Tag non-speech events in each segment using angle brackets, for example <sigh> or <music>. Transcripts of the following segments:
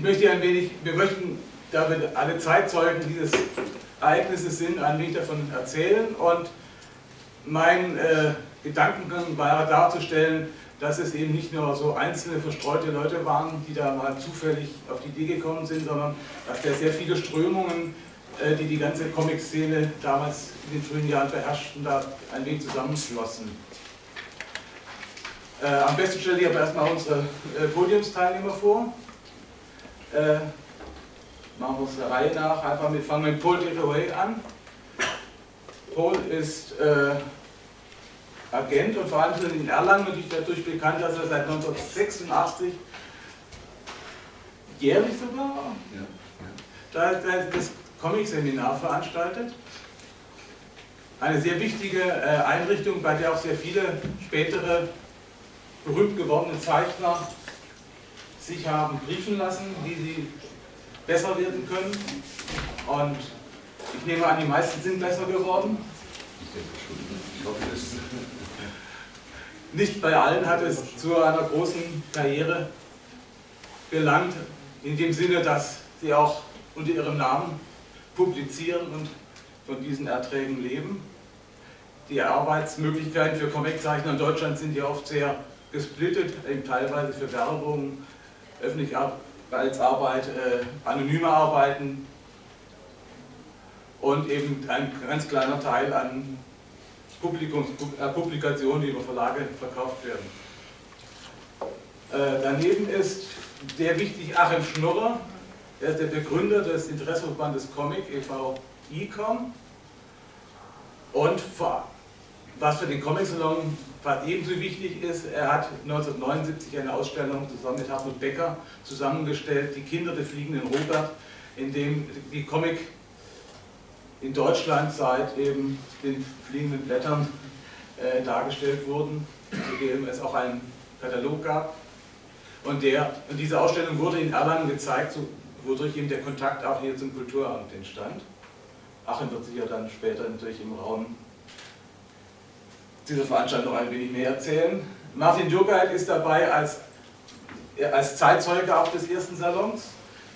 Ich möchte ein wenig, wir möchten, da wir alle Zeitzeugen dieses Ereignisses sind, ein wenig davon erzählen und mein äh, Gedankengang war darzustellen, dass es eben nicht nur so einzelne verstreute Leute waren, die da mal zufällig auf die Idee gekommen sind, sondern dass da sehr viele Strömungen, äh, die die ganze Comic-Szene damals in den frühen Jahren beherrschten, da ein wenig zusammenflossen. Äh, am besten stelle ich aber erstmal unsere äh, Podiumsteilnehmer vor. Äh, machen wir es der Reihe nach. Einfach, wir fangen mit Paul Away an. Paul ist äh, Agent und vor allem in Erlangen natürlich dadurch bekannt, dass er seit 1986 jährlich sogar ja, ja. das Comic-Seminar veranstaltet. Eine sehr wichtige äh, Einrichtung, bei der auch sehr viele spätere berühmt gewordene Zeichner sich haben briefen lassen, wie sie besser werden können. Und ich nehme an, die meisten sind besser geworden. Ich hoffe, das nicht bei allen hat es zu einer großen Karriere gelangt, in dem Sinne, dass sie auch unter ihrem Namen publizieren und von diesen Erträgen leben. Die Arbeitsmöglichkeiten für Comiczeichner in Deutschland sind ja oft sehr gesplittet, eben teilweise für Werbung, öffentlich als Arbeit, äh, anonyme Arbeiten und eben ein ganz kleiner Teil an Publikums, äh, Publikationen, die über Verlage verkauft werden. Äh, daneben ist sehr wichtig Achim Schnurrer, er ist der Begründer des Interesseverbandes Comic e.V. ICOM und was für den Comic-Salon fast ebenso wichtig ist, er hat 1979 eine Ausstellung zusammen mit Hartmut Becker zusammengestellt, Die Kinder des fliegenden Robert, in dem die Comic in Deutschland seit eben den fliegenden Blättern äh, dargestellt wurden, zu dem es auch einen Katalog gab. Und, der, und diese Ausstellung wurde in Erlangen gezeigt, so, wodurch eben der Kontakt auch hier zum Kulturamt entstand. Achim wird sicher dann später natürlich im Raum dieser Veranstaltung ein wenig mehr erzählen. Martin Dürgeit ist dabei als, als Zeitzeuge auch des ersten Salons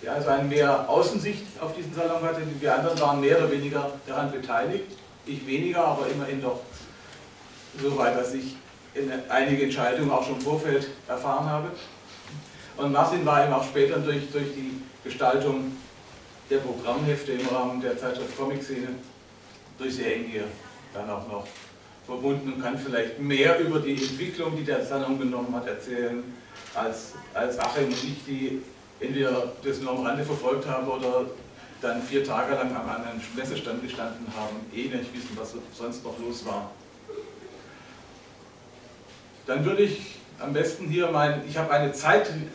der also eine mehr Außensicht auf diesen Salon hatte. Die anderen waren mehr oder weniger daran beteiligt. Ich weniger, aber immerhin doch so weit, dass ich einige Entscheidungen auch schon im Vorfeld erfahren habe. Und Martin war eben auch später durch, durch die Gestaltung der Programmhefte im Rahmen der Zeitschrift Comic-Szene durch sehr eng hier dann auch noch verbunden und kann vielleicht mehr über die Entwicklung, die der Salon genommen hat, erzählen, als, als Achim und ich, die entweder das nur am Rande verfolgt haben oder dann vier Tage lang am anderen Messestand gestanden haben, eh nicht wissen, was sonst noch los war. Dann würde ich am besten hier mein, ich habe eine Zeitlinie,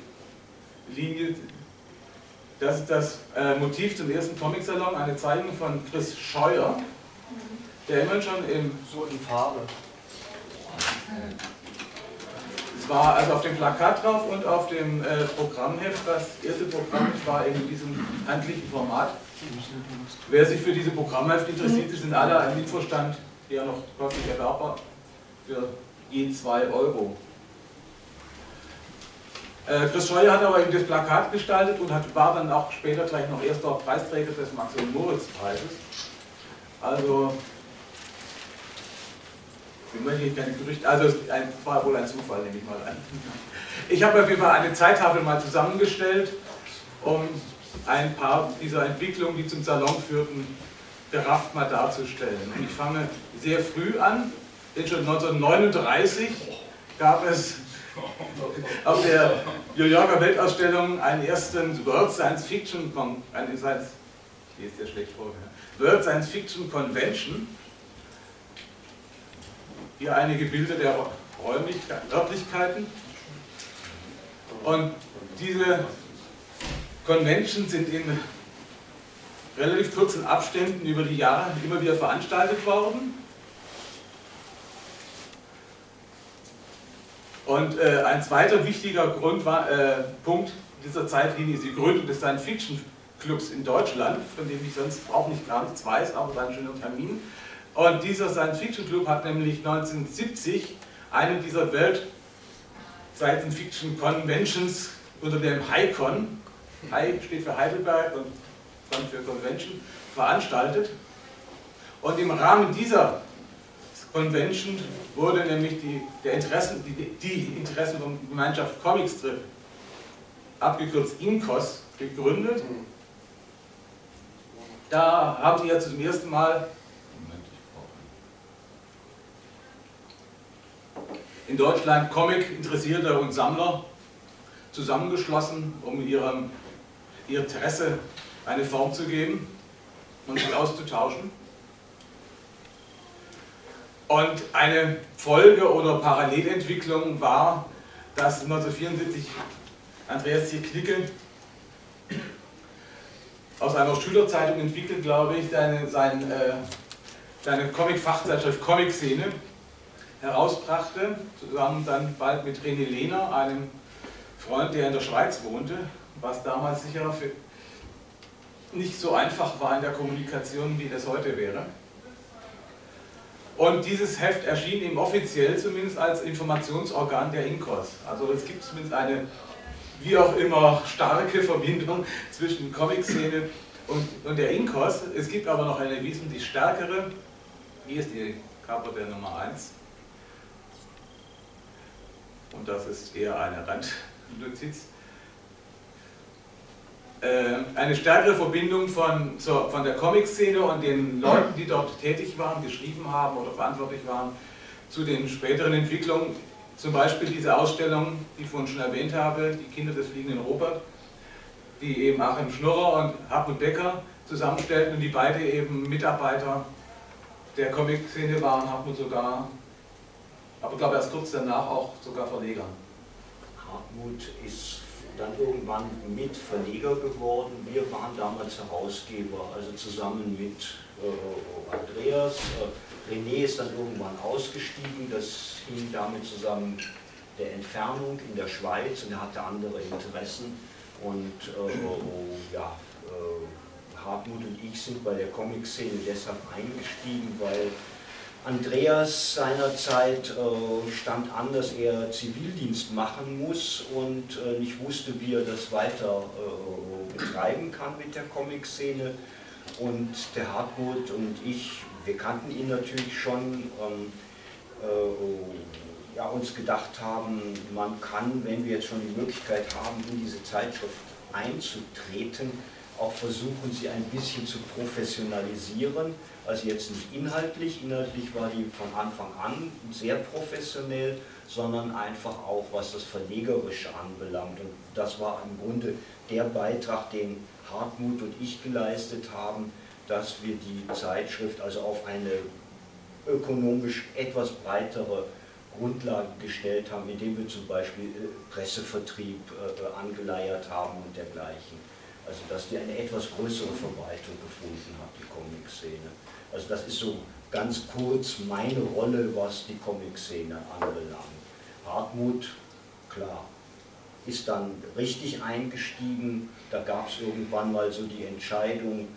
das ist das äh, Motiv zum ersten Comic-Salon, eine Zeichnung von Chris Scheuer, der immerhin schon im... So in Farbe war also auf dem Plakat drauf und auf dem äh, Programmheft. Das erste Programmheft war eben in diesem handlichen Format. Wer sich für diese Programmheft interessiert, sind alle ein Infostand, ja noch käuflich erwerbbar, für je 2 Euro. Äh, Chris Scheuer hat aber eben das Plakat gestaltet und hat, war dann auch später gleich noch erster Preisträger des Max- und Moritz-Preises. Also ich möchte hier keine Gerüchte, also es war wohl ein Zufall, nehme ich mal an. Ich habe auf jeden Fall eine Zeittafel mal zusammengestellt, um ein paar dieser Entwicklungen, die zum Salon führten, gerafft mal darzustellen. Und ich fange sehr früh an, denn schon 1939 gab es auf der New Yorker Weltausstellung einen ersten World Science Fiction, eine Science, ich lese sehr schlecht vor, World Science Fiction Convention, hier einige Bilder der Räumlichkeiten, Örtlichkeiten. Und diese Conventions sind in relativ kurzen Abständen über die Jahre immer wieder veranstaltet worden. Und äh, ein zweiter wichtiger Grund war, äh, Punkt dieser Zeitlinie ist die Gründung des Science Fiction Clubs in Deutschland, von dem ich sonst auch nicht gar nichts weiß, aber war ein schöner Termin. Und dieser Science Fiction Club hat nämlich 1970 eine dieser Welt Science Fiction Conventions unter dem HiCon, Hi steht für Heidelberg und Con für Convention, veranstaltet. Und im Rahmen dieser Convention wurde nämlich die, der Interessen, die, die Interessengemeinschaft Comicstrip, abgekürzt INCOS, gegründet. Da haben die ja zum ersten Mal in Deutschland Comic-Interessierte und Sammler zusammengeschlossen, um ihrem ihr Interesse eine Form zu geben und sich auszutauschen. Und eine Folge oder Parallelentwicklung war, dass 1974 Andreas C. Knickel aus einer Schülerzeitung entwickelt, glaube ich, seine, sein, äh, seine Comic-Fachzeitschrift Comic-Szene herausbrachte, zusammen dann bald mit René Lehner, einem Freund, der in der Schweiz wohnte, was damals sicher nicht so einfach war in der Kommunikation, wie das heute wäre. Und dieses Heft erschien eben offiziell zumindest als Informationsorgan der INCOS. Also es gibt zumindest eine, wie auch immer, starke Verbindung <laughs> zwischen Comic-Szene und, und der INCOS. Es gibt aber noch eine wesentlich stärkere, hier ist die Kapo der Nummer 1. Und das ist eher eine Randnotiz. Äh, eine stärkere Verbindung von, zur, von der Comic-Szene und den Leuten, die dort tätig waren, geschrieben haben oder verantwortlich waren, zu den späteren Entwicklungen. Zum Beispiel diese Ausstellung, die ich vorhin schon erwähnt habe, die Kinder des fliegenden Robert, die eben Achim Schnurrer und Hartmut Becker zusammenstellten und die beide eben Mitarbeiter der Comic-Szene waren, Hartmut sogar, aber glaube erst kurz danach auch sogar Verleger. Hartmut ist dann irgendwann mit Verleger geworden. Wir waren damals Herausgeber, also zusammen mit äh, Andreas. Äh, René ist dann irgendwann ausgestiegen, das hing damit zusammen der Entfernung in der Schweiz und er hatte andere Interessen. Und äh, ja, äh, Hartmut und ich sind bei der Comic-Szene deshalb eingestiegen, weil Andreas seinerzeit äh, stand an, dass er Zivildienst machen muss und äh, nicht wusste, wie er das weiter äh, betreiben kann mit der Comic-Szene. Und der Hartmut und ich, wir kannten ihn natürlich schon, ähm, äh, ja, uns gedacht haben, man kann, wenn wir jetzt schon die Möglichkeit haben, in diese Zeitschrift einzutreten, auch versuchen, sie ein bisschen zu professionalisieren. Also jetzt nicht inhaltlich, inhaltlich war die von Anfang an sehr professionell, sondern einfach auch was das Verlegerische anbelangt. Und das war im Grunde der Beitrag, den Hartmut und ich geleistet haben, dass wir die Zeitschrift also auf eine ökonomisch etwas breitere Grundlage gestellt haben, indem wir zum Beispiel äh, Pressevertrieb äh, angeleiert haben und dergleichen. Also dass die eine etwas größere Verbreitung gefunden hat, die Comic-Szene. Also das ist so ganz kurz meine Rolle, was die Comic-Szene anbelangt. Hartmut, klar, ist dann richtig eingestiegen. Da gab es irgendwann mal so die Entscheidung,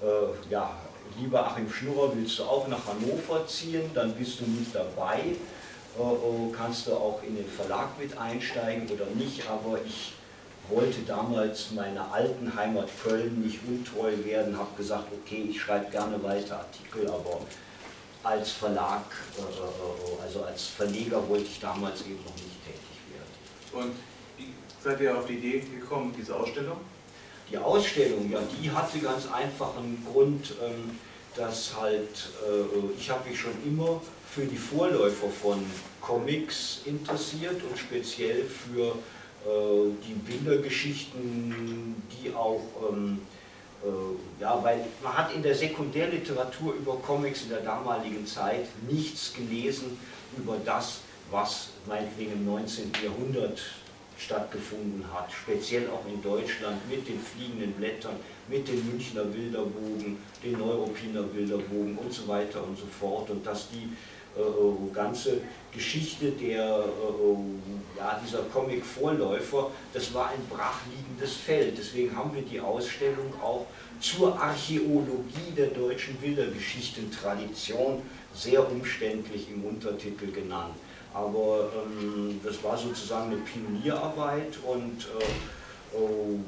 äh, ja, lieber Achim Schnurrer, willst du auch nach Hannover ziehen, dann bist du mit dabei. Äh, kannst du auch in den Verlag mit einsteigen oder nicht, aber ich wollte damals meiner alten Heimat Köln nicht untreu werden, habe gesagt, okay, ich schreibe gerne weiter Artikel, aber als Verlag, äh, äh, also als Verleger wollte ich damals eben noch nicht tätig werden. Und wie seid ihr auf die Idee gekommen, diese Ausstellung? Die Ausstellung, ja, die hatte ganz einfach einen Grund, ähm, dass halt, äh, ich habe mich schon immer für die Vorläufer von Comics interessiert und speziell für äh, die Bildergeschichten, die auch, ähm, äh, ja, weil man hat in der Sekundärliteratur über Comics in der damaligen Zeit nichts gelesen über das, was meinetwegen im 19. Jahrhundert stattgefunden hat, speziell auch in Deutschland mit den fliegenden Blättern, mit den Münchner Bilderbogen, den Neuruppiner Bilderbogen und so weiter und so fort und dass die äh, ganze Geschichte der, äh, ja, dieser Comic-Vorläufer, das war ein brachliegendes Feld. Deswegen haben wir die Ausstellung auch zur Archäologie der deutschen Bildergeschichtentradition sehr umständlich im Untertitel genannt. Aber ähm, das war sozusagen eine Pionierarbeit und äh, oh,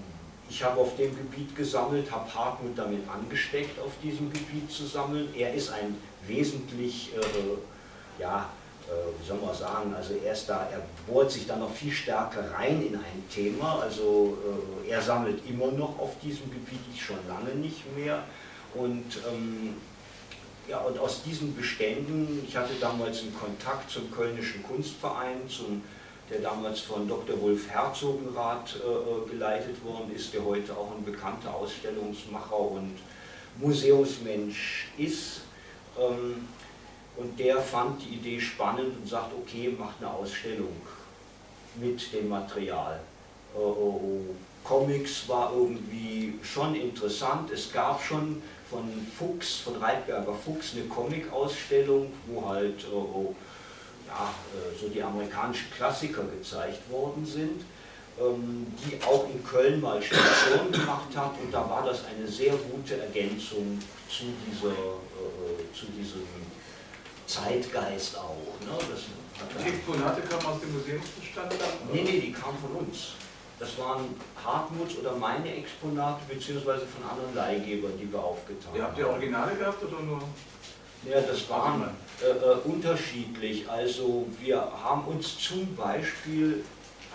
ich habe auf dem Gebiet gesammelt, habe Hartmut damit angesteckt, auf diesem Gebiet zu sammeln. Er ist ein wesentlich, äh, ja, äh, wie soll man sagen, also er ist da, er bohrt sich da noch viel stärker rein in ein Thema. Also äh, er sammelt immer noch auf diesem Gebiet, ich schon lange nicht mehr. Und ähm, ja, und aus diesen Beständen, ich hatte damals einen Kontakt zum Kölnischen Kunstverein, zum, der damals von Dr. Wolf Herzogenrath äh, äh, geleitet worden ist, der heute auch ein bekannter Ausstellungsmacher und Museumsmensch ist. Ähm, und der fand die Idee spannend und sagt, okay, macht eine Ausstellung mit dem Material. Oh. Comics war irgendwie schon interessant. Es gab schon von Fuchs, von Reitberger Fuchs, eine Comic-Ausstellung, wo halt ja, so die amerikanischen Klassiker gezeigt worden sind, ähm, die auch in Köln mal Station gemacht hat und da war das eine sehr gute Ergänzung zu, dieser, zu diesem Zeitgeist auch. Ne? Das die Exponate kamen aus dem Museumsbestand? Nee, nee, die kamen von uns. Das waren Hartmuts oder meine Exponate, beziehungsweise von anderen Leihgebern, die wir aufgetan haben. Ihr habt ihr Originale gehabt oder nur? Ja, das waren äh, äh, unterschiedlich. Also wir haben uns zum Beispiel,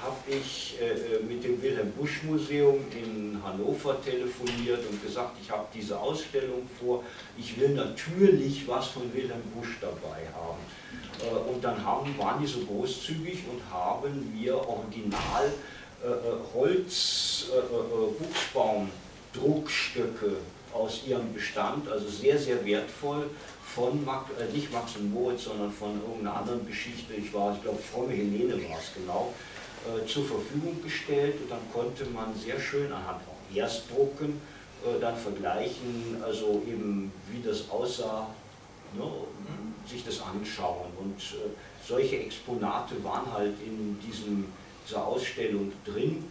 habe ich äh, äh, mit dem Wilhelm Busch Museum in Hannover telefoniert und gesagt, ich habe diese Ausstellung vor, ich will natürlich was von Wilhelm Busch dabei haben. Äh, und dann haben, waren die so großzügig und haben mir original äh, äh, Holz-Buchsbaum-Druckstücke äh, aus ihrem Bestand, also sehr, sehr wertvoll, von Max, äh, nicht Max und Moritz, sondern von irgendeiner anderen Geschichte, ich war, ich glaube, Fromme Helene war es genau, äh, zur Verfügung gestellt und dann konnte man sehr schön anhand auch Erstdrucken äh, dann vergleichen, also eben wie das aussah, ne, sich das anschauen und solche Exponate waren halt in diesem dieser Ausstellung drin.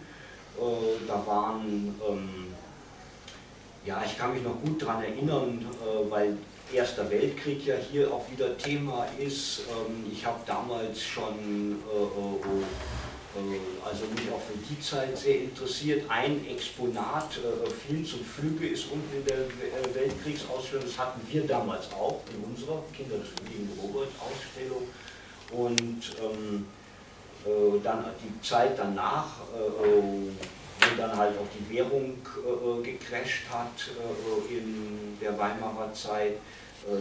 Äh, da waren, ähm, ja, ich kann mich noch gut daran erinnern, äh, weil Erster Weltkrieg ja hier auch wieder Thema ist. Ähm, ich habe damals schon äh, also mich auch für die Zeit sehr interessiert. Ein Exponat, äh, viel zum Flüge, ist unten in der Weltkriegsausstellung. Das hatten wir damals auch in unserer Kinder des Fliegen Robert Ausstellung. Und ähm, äh, dann die Zeit danach, äh, äh, wo dann halt auch die Währung gecrasht hat in der Weimarer Zeit,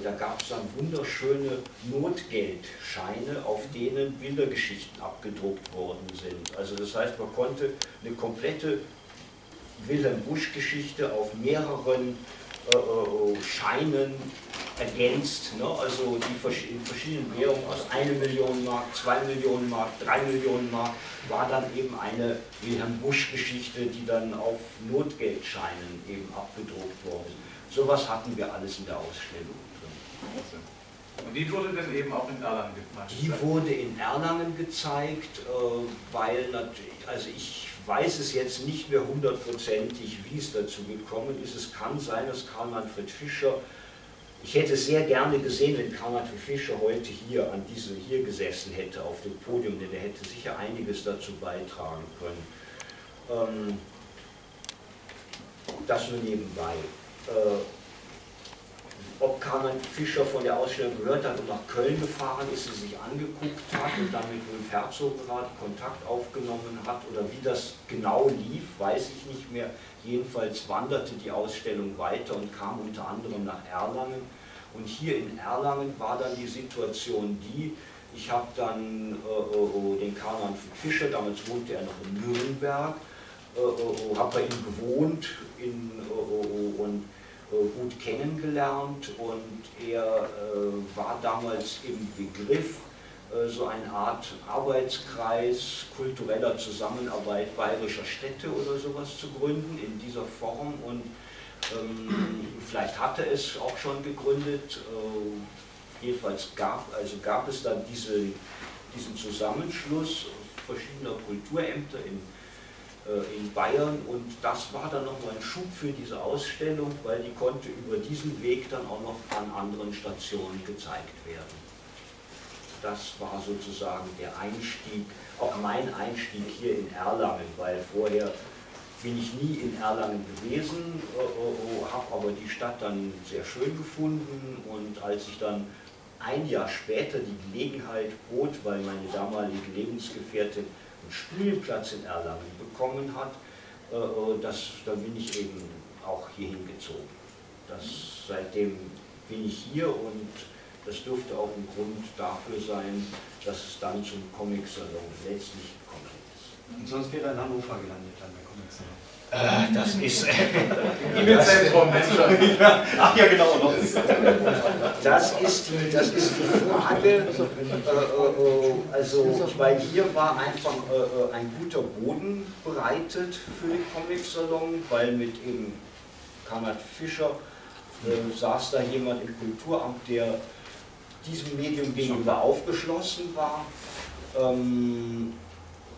da gab es dann wunderschöne Notgeldscheine, auf denen Bildergeschichten abgedruckt worden sind. Also das heißt, man konnte eine komplette Wilhelm Busch-Geschichte auf mehreren äh, Scheinen ergänzt, ne? also die in verschiedenen Währungen aus 1 Million Mark, 2 Millionen Mark, 3 Millionen Mark, war dann eben eine Wilhelm Busch-Geschichte, die dann auf Notgeldscheinen eben abgedruckt wurde. Sowas hatten wir alles in der Ausstellung. Und die wurde dann eben auch in Erlangen gezeigt? Die wurde in Erlangen gezeigt, äh, weil natürlich, also ich weiß es jetzt nicht mehr hundertprozentig, wie es dazu gekommen ist. Es kann sein, dass Karl-Manfred Fischer ich hätte sehr gerne gesehen, wenn Karl-Manfred Fischer heute hier an diesem hier gesessen hätte auf dem Podium, denn er hätte sicher einiges dazu beitragen können. Ähm, das nur nebenbei. Äh, ob Carmen Fischer von der Ausstellung gehört hat und nach Köln gefahren ist, sie sich angeguckt hat und dann mit Wulf Herzogenrath Kontakt aufgenommen hat oder wie das genau lief, weiß ich nicht mehr. Jedenfalls wanderte die Ausstellung weiter und kam unter anderem nach Erlangen. Und hier in Erlangen war dann die Situation die, ich habe dann äh, äh, den Karl-Manfred Fischer, damals wohnte er noch in Nürnberg, äh, äh habe bei ihm gewohnt in, äh, und äh, gut kennengelernt und er äh, war damals im Begriff, äh, so eine Art Arbeitskreis kultureller Zusammenarbeit bayerischer Städte oder sowas zu gründen in dieser Form und ähm, vielleicht hatte es auch schon gegründet, jedenfalls gab, also gab es dann diese, diesen Zusammenschluss verschiedener Kulturämter in, äh, in Bayern und das war dann nochmal ein Schub für diese Ausstellung, weil die konnte über diesen Weg dann auch noch an anderen Stationen gezeigt werden. Das war sozusagen der Einstieg, auch mein Einstieg hier in Erlangen, weil vorher bin ich nie in Erlangen gewesen, äh, äh, habe aber die Stadt dann sehr schön gefunden und als ich dann ein Jahr später die Gelegenheit bot, weil meine damalige Lebensgefährtin einen Spielplatz in Erlangen bekommen hat, äh, das, dann bin ich eben auch hier hingezogen. Das, seitdem bin ich hier und das dürfte auch ein Grund dafür sein, dass es dann zum Comic-Salon letztlich gekommen ist. Und sonst wäre er in Hannover gelandet dann bei Comic-Salon. Äh, das ist. <laughs> E-Mail-Zentrum, <laughs> Ach ja, genau. Noch. Das ist die, das ist die Frage. Äh, äh, also, weil hier war einfach äh, ein guter Boden bereitet für den Comic-Salon, weil mit eben Kanad Fischer äh, saß da jemand im Kulturamt, der diesem Medium gegenüber aufgeschlossen war. Ähm,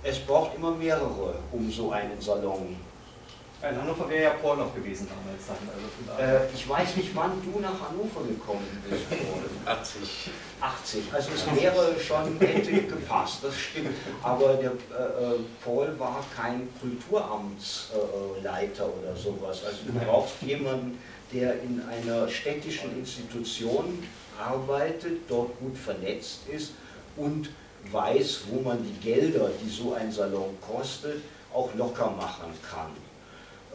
es braucht immer mehrere, um so einen Salon in Hannover wäre ja Paul noch gewesen damals. Dann, also äh, ich weiß nicht, wann du nach Hannover gekommen bist, Paul. <laughs> 80. 80. Also es wäre schon, hätte gepasst, das stimmt. Aber der äh, äh Paul war kein Kulturamtsleiter oder sowas. Also du brauchst jemanden, der in einer städtischen Institution arbeitet, dort gut vernetzt ist und weiß, wo man die Gelder, die so ein Salon kostet, auch locker machen kann.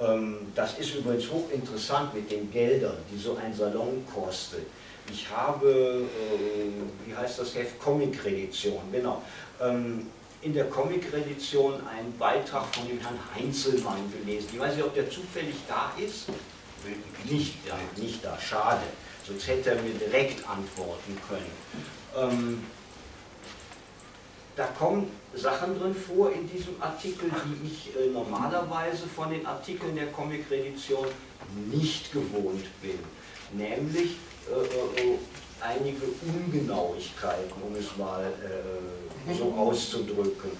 Ähm, das ist übrigens hochinteressant mit den Geldern, die so ein Salon kostet. Ich habe, äh, wie heißt das Heft, Comic-Redition, genau. Ähm, in der Comic-Redition einen Beitrag von dem Herrn Heinzelmann gelesen. Ich weiß nicht, ob der zufällig da ist. Nicht da, nicht da, schade. Sonst hätte er mir direkt antworten können. Ähm, da kommen Sachen drin vor in diesem Artikel, die ich äh, normalerweise von den Artikeln der Comic-Redition nicht gewohnt bin. Nämlich äh, äh, einige Ungenauigkeiten, um es mal äh, so auszudrücken.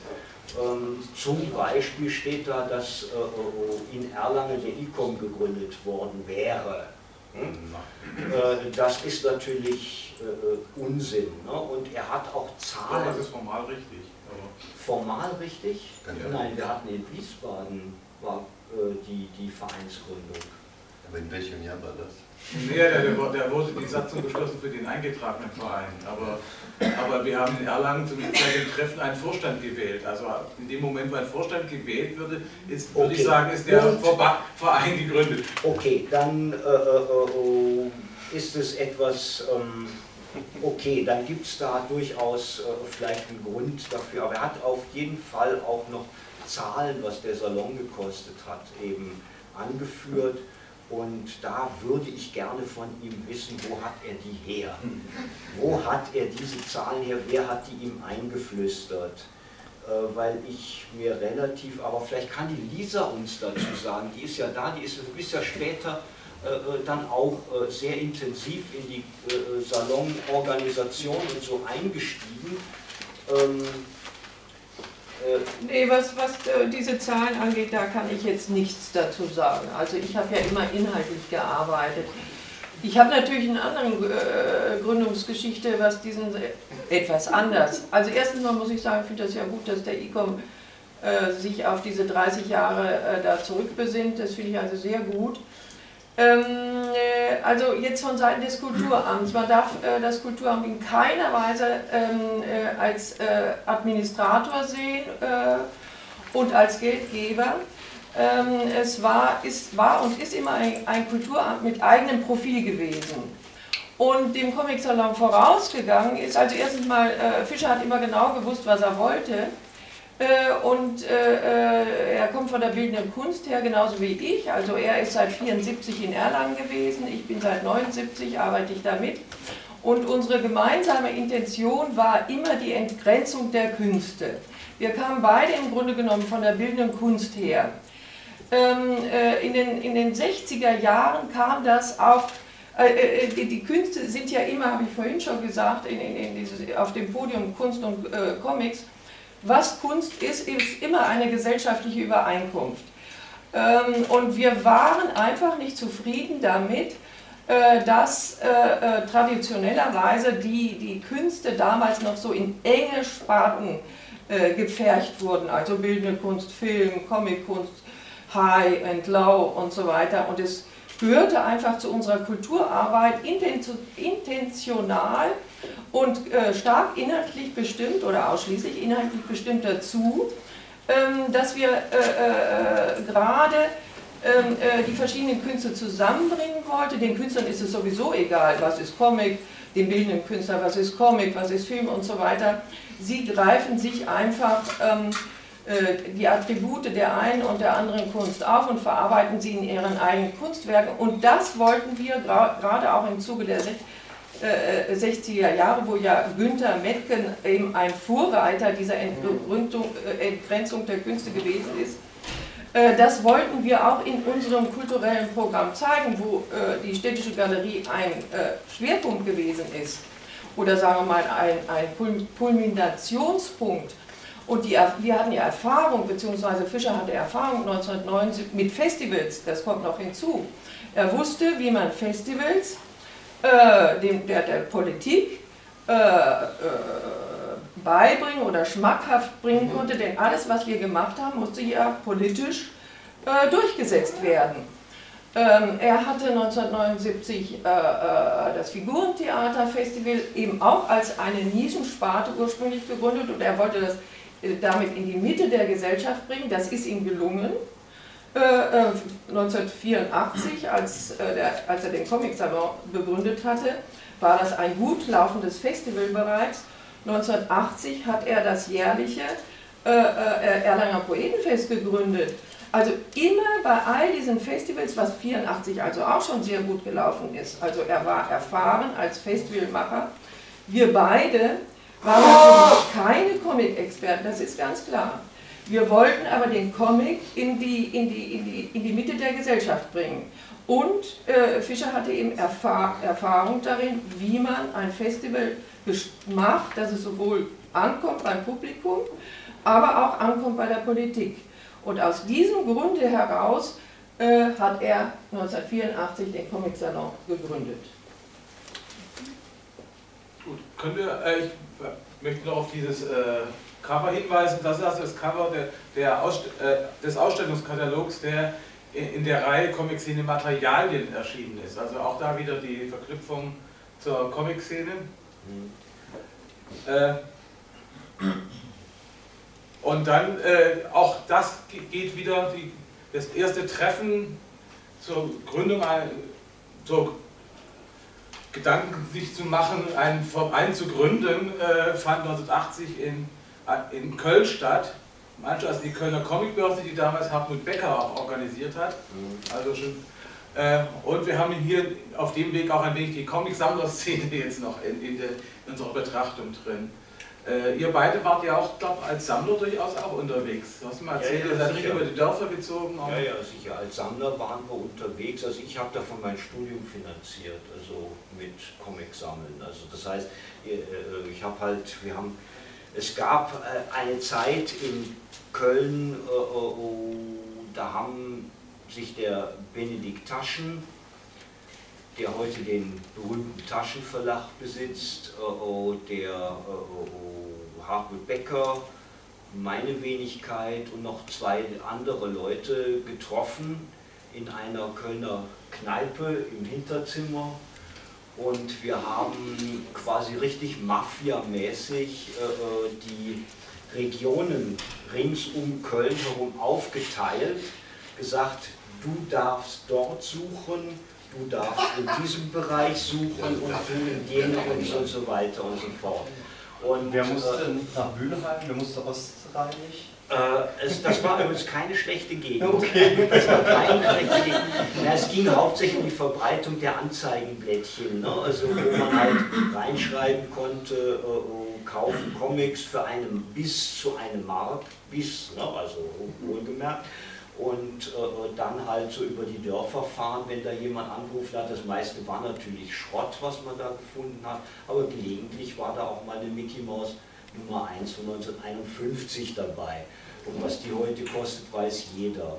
Ähm, zum Beispiel steht da, dass äh, in Erlangen der ICOM gegründet worden wäre. Hm? Äh, das ist natürlich Unsinn. Ne? Und er hat auch Zahlen. Ja, das ist formal richtig formal richtig? Nein, wir hatten in Wiesbaden war äh, die, die Vereinsgründung. Aber in welchem Jahr war das? Nee, der, der, wurde die Satzung beschlossen für den eingetragenen Verein. Aber, aber wir haben in Erlangen zum, bei dem Treffen einen Vorstand gewählt. Also in dem Moment, wo ein Vorstand gewählt würde, ist, würde okay. ich sagen, ist der Verein gegründet. Okay, dann äh, äh, äh, ist es etwas. Ähm, Okay, dann gibt es da durchaus äh, vielleicht einen Grund dafür, aber er hat auf jeden Fall auch noch Zahlen, was der Salon gekostet hat, eben angeführt. Und da würde ich gerne von ihm wissen, wo hat er die her? Wo hat er diese Zahlen her? Wer hat die ihm eingeflüstert? Äh, weil ich mir relativ, aber vielleicht kann die Lisa uns dazu sagen, die ist ja da, die ist, du bist ja später dann auch äh, sehr intensiv in die Salonorganisation und so eingestiegen. Ähm, Nee, was, was diese Zahlen angeht, da kann ich jetzt nichts dazu sagen. Also ich habe ja immer inhaltlich gearbeitet. Ich habe natürlich eine andere äh, Gründungsgeschichte, was diesen etwas anders. Also erstens mal muss ich sagen, ich finde das ja gut, dass der ICOM äh, sich auf diese 30 Jahre äh, da zurückbesinnt. Das finde ich also sehr gut. Ähm, äh, also jetzt von Seiten des Kulturamts. Man darf äh, das Kulturamt in keiner Weise ähm, äh, als Administrator sehen und als Geldgeber. Ähm, es war, ist, war und ist immer ein, Kulturamt mit eigenem Profil gewesen. Und dem Comic-Salon vorausgegangen ist, also erstens mal, Fischer hat immer genau gewusst, was er wollte. Äh, und äh, äh, er kommt von der bildenden Kunst her, genauso wie ich. Also er ist seit 74 in Erlangen gewesen, ich bin seit 79, arbeite ich damit. Und unsere gemeinsame Intention war immer die Entgrenzung der Künste. Wir kamen beide im Grunde genommen von der bildenden Kunst her. Ähm, in, den, in den 60er Jahren kam das auch äh, die, die, Künste sind ja immer, habe ich vorhin schon gesagt, in, in, in dieses, auf dem Podium Kunst und äh, Comics. Was Kunst ist, ist immer eine gesellschaftliche Übereinkunft. Ähm, und wir waren einfach nicht zufrieden damit, äh, dass äh, äh, traditionellerweise die, die Künste damals noch so in enge Sparten gepfercht wurden, also bildende Kunst, Film, Comickunst, High and Low und so weiter. Und es gehörte einfach zu unserer Kulturarbeit intentional und äh, stark inhaltlich bestimmt oder ausschließlich inhaltlich bestimmt dazu, ähm, dass wir äh, äh, gerade ähm, äh, die verschiedenen Künste zusammenbringen wollten. Den Künstlern ist es sowieso egal, was ist Comic, dem bildenden Künstler, was ist Comic, was ist Film und so weiter. Sie greifen sich einfach ähm, äh, die Attribute der einen und der anderen Kunst auf und verarbeiten sie in ihren eigenen Kunstwerken. Und das wollten wir gerade auch im Zuge der 60er äh, Jahre, wo ja Günther Metken eben ein Vorreiter dieser äh, Entgrenzung der Künste gewesen ist. Das wollten wir auch in unserem kulturellen Programm zeigen, wo die Städtische Galerie ein Schwerpunkt gewesen ist. Oder sagen wir mal ein, ein Kulminationspunkt und die, wir hatten ja Erfahrung, beziehungsweise Fischer hatte Erfahrung 1979 mit Festivals, das kommt noch hinzu. Er wusste, wie man Festivals äh, dem, der, der Politik äh, äh, beibringen oder schmackhaft bringen mhm. konnte, denn alles, was wir gemacht haben, musste ja politisch äh, durchgesetzt werden. Ähm, er hatte 1979 äh, äh, das Figurentheaterfestival eben auch als eine Nischensparte ursprünglich gegründet und er wollte das damit in die Mitte der Gesellschaft bringen. Das ist ihm gelungen. 1984, äh, als, der, als er den Comic Salon begründet hatte, war das ein gut laufendes Festival bereits. 1980 hat er das jährliche Erlanger Poetenfest gegründet. Also immer bei all diesen Festivals, was 84 also auch schon sehr gut gelaufen ist, also er war erfahren als Festivalmacher, wir beide waren natürlich keine Comic-Experten, das ist ganz klar. Wir wollten aber den Comic in die, in die, in die, in die Mitte der Gesellschaft bringen. Und äh, Fischer hatte eben Erfahr Erfahrung darin, wie man ein Festival macht, dass es sowohl ankommt beim Publikum, aber auch ankommt bei der Politik. Und aus diesem Grunde heraus äh, hat er 1984 den Comic Salon gegründet. Gut, können wir, äh, ich möchte noch auf dieses äh, Cover hinweisen. Das ist das Cover der, der Ausst äh, des Ausstellungskatalogs, der in, der Reihe Comic-Szene Materialien erschienen ist. Also auch da wieder die Verknüpfung zur Comic-Szene. Mhm. Äh, und dann äh, auch das geht wieder, die, das erste Treffen zur Gründung, zur Gedanken sich zu machen, einen Verein zu gründen, äh, fand 1980 in, äh, in Köln statt. Manche, also die Kölner Comicbörse, die damals Hartmut Becker auch organisiert hat. Mhm. Also schon, äh, und wir haben hier auf dem Weg auch ein wenig die Comic-Sammler-Szene <laughs> jetzt noch in, in, der, in unserer Betrachtung drin. Äh, ihr beide wart ja auch, glaube als Sammler durchaus auch unterwegs. Du hast mal erzählt, ja, ja, ihr seid nicht über die Dörfer gezogen. Ja, ja, sicher. Als Sammler waren wir unterwegs. Also ich habe davon mein Studium finanziert, also mit Comic sammeln. Also das heißt, äh, ich habe halt, wir haben, es gab äh, eine Zeit in Köln, äh, da haben sich der Benedikt Taschen, der heute den berühmten Taschenverlag besitzt, der Hartmut Becker, meine Wenigkeit und noch zwei andere Leute getroffen in einer Kölner Kneipe im Hinterzimmer und wir haben quasi richtig mafiamäßig äh, die Regionen rings um Köln herum aufgeteilt, gesagt, du darfst dort suchen, du darfst in diesem Bereich suchen und du in jenem und so weiter und so fort. Und wer musste äh, nach Bühleheim, wer musste ostreinig? Äh, es, das war übrigens keine schlechte Gegend. Okay. <laughs> Das war keine schlechte Gegend. Ja, es ging hauptsächlich um die Verbreitung der Anzeigenblättchen, ne? also wo man halt reinschreiben konnte, äh, kaufen Comics für einen bis zu einem Mark, bis, ne? also wohlgemerkt. und äh, dann halt so über die Dörfer fahren, wenn da jemand angerufen hat. Das meiste war natürlich Schrott, was man da gefunden hat, aber gelegentlich war da auch mal eine Mickey Mouse Nummer 1 von 1951 dabei. Und was die heute kostet, weiß jeder.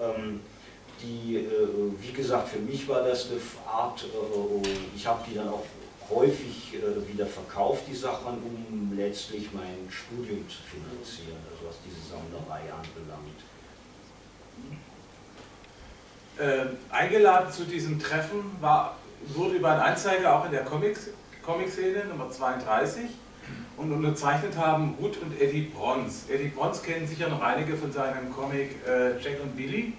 Ähm, die, äh, wie gesagt, für mich war das eine Art, äh, ich habe die dann auch häufig äh, wieder verkauft, die Sachen, um letztlich mein Studium zu finanzieren, also was diese Sammlerei anbelangt. Äh, eingeladen zu diesem Treffen war, wurde über einen Anzeiger auch in der Comic-Szene, Comic Nummer 32, und unterzeichnet haben Ruth und Eddie Brons. Eddie Brons kennen sicher noch einige von seinem Comic äh, Jack und Billy.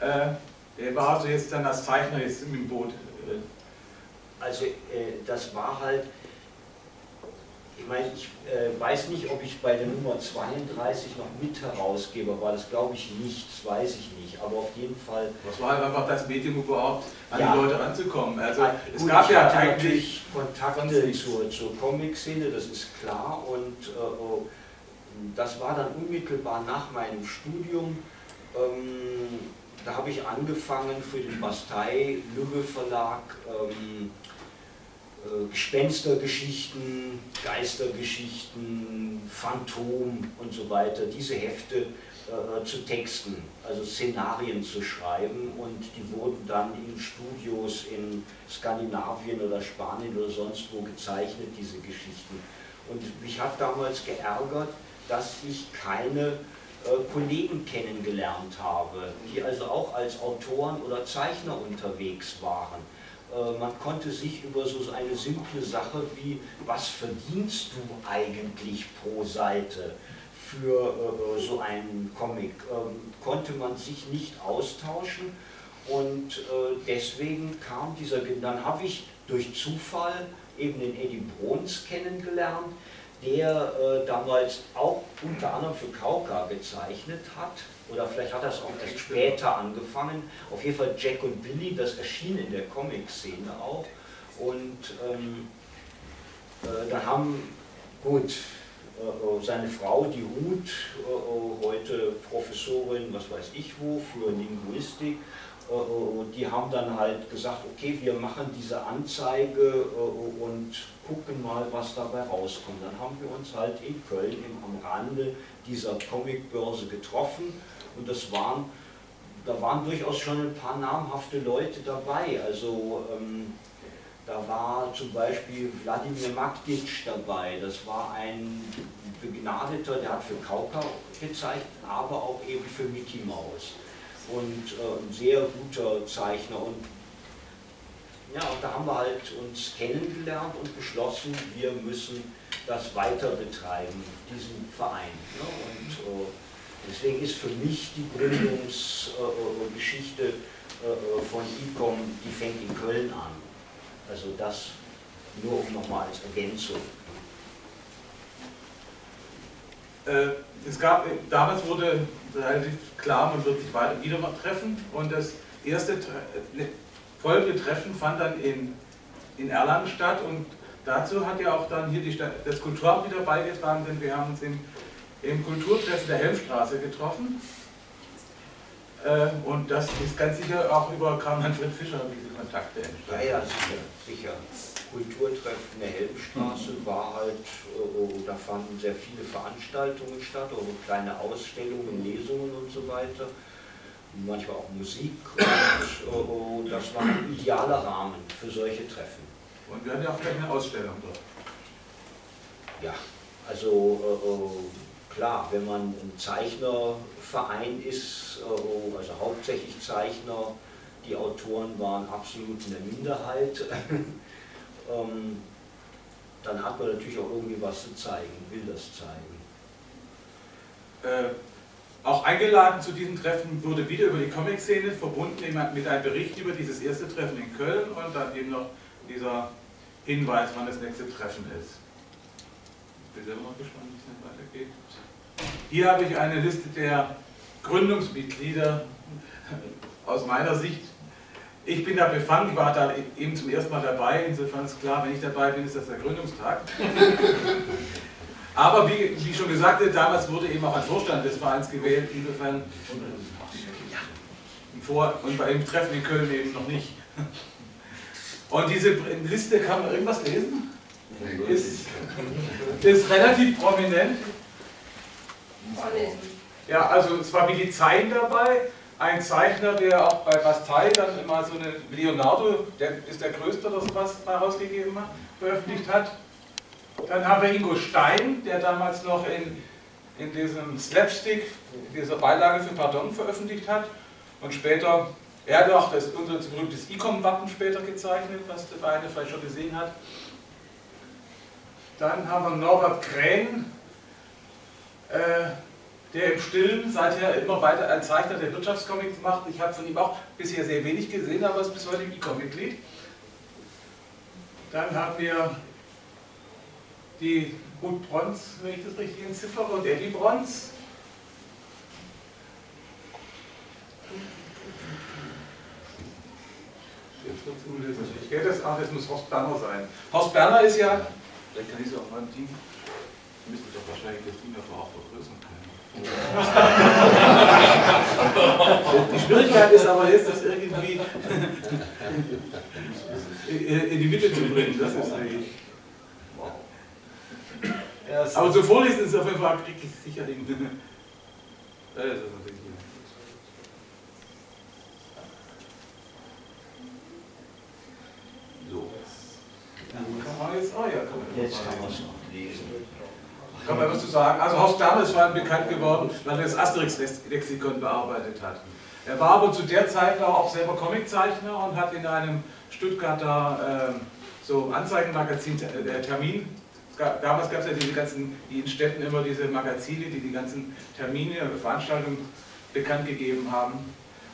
Äh, er war also jetzt dann als Zeichner jetzt im Boot. Äh. Also äh, das war halt, ich meine, ich äh, weiß nicht, ob ich bei der Nummer 32 noch Mitherausgeber war, das glaube ich nicht, das weiß ich nicht, aber auf jeden Fall... Das war halt einfach das Medium überhaupt, an ja. die Leute ranzukommen. Also ah, es Gut, gab ja eigentlich Kontakte zur, zur Comic-Szene, das ist klar, und äh, das war dann unmittelbar nach meinem Studium. Ähm, da habe ich angefangen für den Bastei Lübbe Verlag ähm, äh, Gespenstergeschichten, Geistergeschichten, Phantom und so weiter, diese Hefte äh, zu texten, also Szenarien zu schreiben und die wurden dann in Studios in Skandinavien oder Spanien oder sonst wo gezeichnet, diese Geschichten. Und mich hat damals geärgert, dass ich keine äh, Kollegen kennengelernt habe, die also auch als Autoren oder Zeichner unterwegs waren. Äh, man konnte sich über so eine simple Sache wie, was verdienst du eigentlich pro Seite für äh, so einen Comic, ähm, konnte man sich nicht austauschen und deswegen kam dieser, dann habe ich durch Zufall eben den Eddie Bruns kennengelernt, der äh, damals auch unter anderem für Kauka gezeichnet hat, oder vielleicht hat er es auch erst später angefangen. Auf jeden Fall Jack und Billy, das erschien in der Comic-Szene auch. Und ähm, äh, da haben, gut, äh, äh seine Frau, die Ruth, äh, äh, heute Professorin, was weiß ich wo, für Linguistik, äh, die haben dann halt gesagt, okay, wir machen diese Anzeige und gucken mal, was dabei rauskommt. Dann haben wir uns halt in Köln am Rande dieser Comicbörse getroffen und das waren, da waren durchaus schon ein paar namhafte Leute dabei. Also ähm, da war zum Beispiel Wladimir Magdic dabei, das war ein Begnadeter, der hat für Kauka gezeigt, aber auch eben für Mickey Mouse. Und äh, ein sehr guter Zeichner. Und ja, und da haben wir halt uns kennengelernt und beschlossen, wir müssen das weiter betreiben, diesen Verein. Ne? Und äh, deswegen ist für mich die Gründungsgeschichte äh, äh, von ICOM, die fängt in Köln an. Also das nur nochmal als Ergänzung. Äh, es gab, damals wurde relativ klar, man wird sich weiter wieder treffen und das erste folgende Treffen fand dann in, in Erlangen statt und dazu hat ja auch dann hier die Stadt, das Kulturamt wieder beigetragen, denn wir haben uns im, im Kulturtreffen der Helmstraße getroffen. Äh, und das ist ganz sicher auch über Karl-Manfred Fischer diese Kontakte entstanden. Ja, ja, sicher, sicher. Kulturtreffen der Helmstraße war halt, äh, da fanden sehr viele Veranstaltungen statt, also kleine Ausstellungen, Lesungen und so weiter manchmal auch Musik und äh, das war ein idealer Rahmen für solche Treffen. Und wir hatten ja auch gleich eine Ausstellung dort. Ja, also äh, klar, wenn man ein Zeichnerverein ist, äh, also hauptsächlich Zeichner, die Autoren waren absolut in der Minderheit, <laughs> ähm, dann hat man natürlich auch irgendwie was zu zeigen, will das zeigen. Äh, auch eingeladen zu diesem Treffen wurde wieder über die Comic-Szene, verbunden mit einem Bericht über dieses erste Treffen in Köln und dann eben noch dieser Hinweis, wann das nächste Treffen ist. Ich bin selber noch gespannt, wie es weitergeht. Hier habe ich eine Liste der Gründungsmitglieder aus meiner Sicht. Ich bin da befangen, ich war da eben zum ersten Mal dabei, insofern ist klar, wenn ich dabei bin, ist das der Gründungstag. <laughs> Aber wie, wie schon gesagt, damals wurde eben auch ein Vorstand des Vereins gewählt, insofern vor und bei dem Treffen in Köln eben noch nicht. Und diese Liste kann man irgendwas lesen? Ist, ist relativ prominent. Ja, also es war Willi Zein dabei, ein Zeichner, der auch bei Bastei dann immer so eine Leonardo, der ist der größte, der sowas mal rausgegeben hat, veröffentlicht hat. Dann haben wir Ingo Stein, der damals noch in, in diesem Slapstick, dieser Beilage für Pardon veröffentlicht hat. Und später, er hat auch das, unser berühmtes ICOM-Wappen später gezeichnet, was der eine vielleicht schon gesehen hat. Dann haben wir Norbert Krähen, äh, der im Stillen seither immer weiter ein Zeichner der Wirtschaftscomics macht. Ich habe von ihm auch bisher sehr wenig gesehen, aber ist bis heute im ICOM-Mitglied. Dann haben wir die Ruth Brons, wenn ich das richtig entziffere, und Eddie Brons. Ich werde das, ach, das muss Horst Berner sein. Horst Berner ist ja, vielleicht kann ich es auch meinem Team, müsste doch wahrscheinlich das Team dafür auch vergrößern können. Die Schwierigkeit ist aber jetzt, das irgendwie in die Mitte zu bringen. Das ist eigentlich. Aber zu vorlesen ist auf jeden Fall sicherlich. Das ist natürlich Kann man jetzt, oh ja, kann man Jetzt kann man es noch lesen. Kann man was zu sagen? Also Horst vor allem bekannt geworden, weil er das Asterix-Lexikon bearbeitet hat. Er war aber zu der Zeit auch selber Comiczeichner und hat in einem Stuttgarter äh, so Anzeigenmagazin äh, Termin, damals gab es ja diese ganzen, die in Städten immer diese Magazine, die die ganzen Termine oder Veranstaltungen bekannt gegeben haben.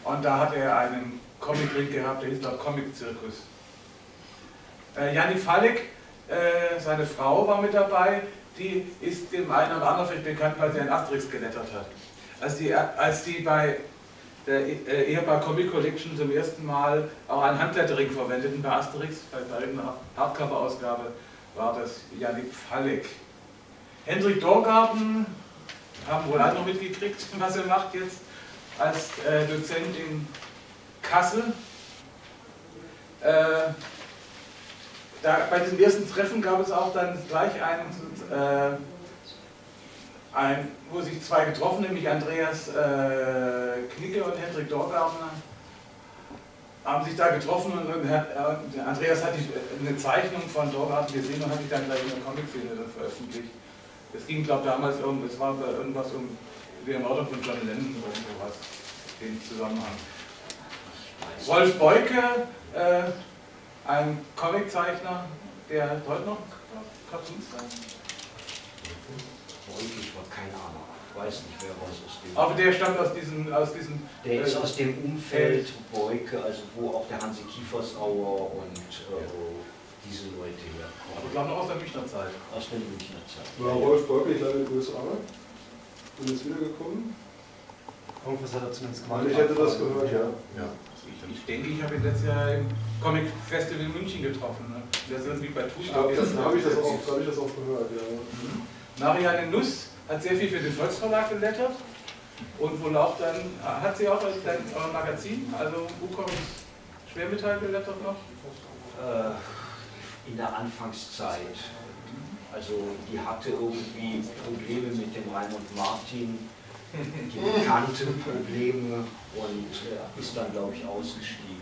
Und da hat er einen Comic-Ring gehabt, der hieß dort Comic-Zirkus. Äh, Janni Falek, äh, seine Frau war mit dabei, die ist dem einen oder anderen vielleicht bekannt, weil sie ein Asterix gelettert hat. Als die, als die bei der äh, Ehepaar Comic Collection zum ersten Mal auch ein Handlettering verwendeten bei Asterix, bei, bei irgendeiner Hardcover-Ausgabe, war das Janik Falek. Hendrik Dorgarten haben wohl alle noch mitgekriegt, was er macht jetzt als äh, Dozent in Kassel. Äh, da, bei diesem ersten Treffen gab es auch dann gleich einen, äh, ein, wo sich zwei getroffen, nämlich Andreas äh, Knicke und Hendrik Dorgartner, haben sich da getroffen und, und äh, Andreas hat die, eine Zeichnung von Dorgarten gesehen und hat die dann gleich in der Comic-Szene veröffentlicht. Es ging, glaube ich, damals um, es war irgendwas um die Ermordung von John Lennon oder sowas, den Zusammenhang. Rolf Beuke, äh, ein Comiczeichner, der heute noch Cartoons zeichnet. Ich war keine Ahnung, ich weiß nicht, wer was aus dem. Aber der stammt aus diesem. Aus diesem der ist aus dem Umfeld Beuke, also wo auch der Hansi Kiefersauer und äh, diese Leute herkommen. Aber ich glaube noch aus der Münchner Zeit. Aus der Münchner Zeit. War Rolf Beuke nicht leider in den USA und ist wiedergekommen? Irgendwas hat er zumindest gemacht. Ich hätte das gehört, ja. Ja. Ich denke, ich habe ihn letztes Jahr im Comic Festival in München getroffen. Ne? Das ist irgendwie bei glaube, das habe ich, das auch- hab ich das auch gehört, ja. Mhm. Marianne Nuss hat sehr viel für den Volksverlag gelettert und wohl auch dann, hat sie auch ein euer Magazin, also Buchcomics Schwermetall gelettert noch? Äh, in der Anfangszeit. Also die hatte irgendwie Probleme mit dem Raimund Martin, die bekannten Probleme und äh, ist dann, glaube ich, ausgestiegen.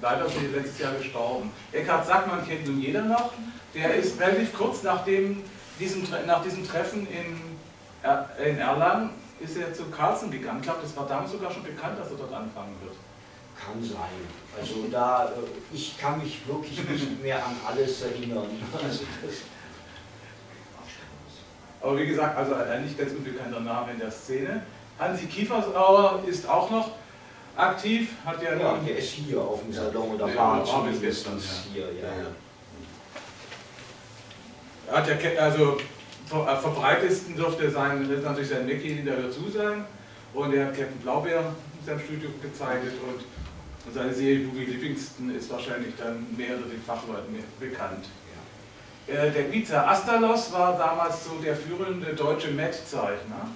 Leider letztes Jahr gestorben. Eckhard Sackmann kennt nun jeder noch. Der ist relativ kurz nach dem, diesem, nach diesem Treffen in, Er- in Erlangen ist er zu Carlsen gegangen. Ich glaube, das war damals sogar schon bekannt, dass er dort anfangen wird. Kann sein. Also da, äh, ich kann mich wirklich nicht mehr an alles erinnern. <laughs> Also das, Aber wie gesagt, also ein nicht ganz unbekannter Name in der Szene. Hansi Kiefersauer ist auch noch aktiv, hat ja, ja, der ist hier auf dem Salon oder Ja, war zumindest gestern, hier. Ja. er hat ja also ver- am verbreitetsten dürfte sein, das ist natürlich sein Mickey der dazu sein. Und er hat Captain Blaubeer in seinem Studio gezeichnet und, und seine Serie Boogie Livingston ist wahrscheinlich dann mehr unter den Fachleuten mehr bekannt. Äh, Der Vize Astalos war damals so der führende deutsche Matt-Zeichner.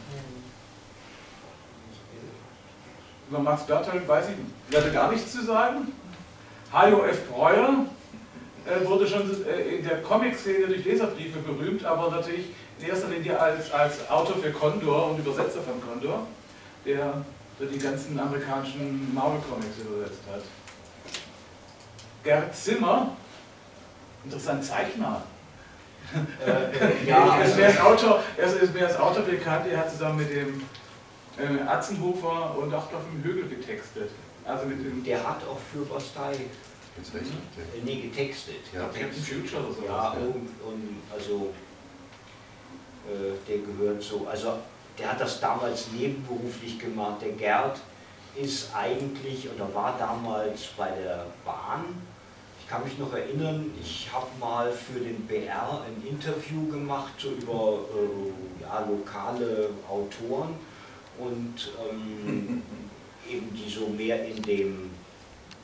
Über Max Berthold weiß ich, werde gar nichts zu sagen. Hajo F. Breuer äh, wurde schon äh, in der Comic-Szene durch Leserbriefe berühmt, aber natürlich in erster Linie als, als Autor für Condor und Übersetzer von Condor, der die ganzen amerikanischen Marvel-Comics übersetzt hat. Gerd Zimmer, interessant Zeichner. Äh, äh, <laughs> ja, er, ist also, mehr als Autor, er ist mehr als Autor bekannt, er hat zusammen mit dem äh, Atzenhofer und auch auf dem Högel getextet. Also mit dem der hat auch für Bastei Gezeichnet. äh, nee, getextet. Ja. Captain Future oder so. Ja, und, und also äh, der gehört so, also der hat das damals nebenberuflich gemacht. Der Gerd ist eigentlich oder war damals bei der Bahn. Ich kann mich noch erinnern, ich habe mal für den BR ein Interview gemacht so über äh, ja, lokale Autoren und ähm, <laughs> eben die so mehr in dem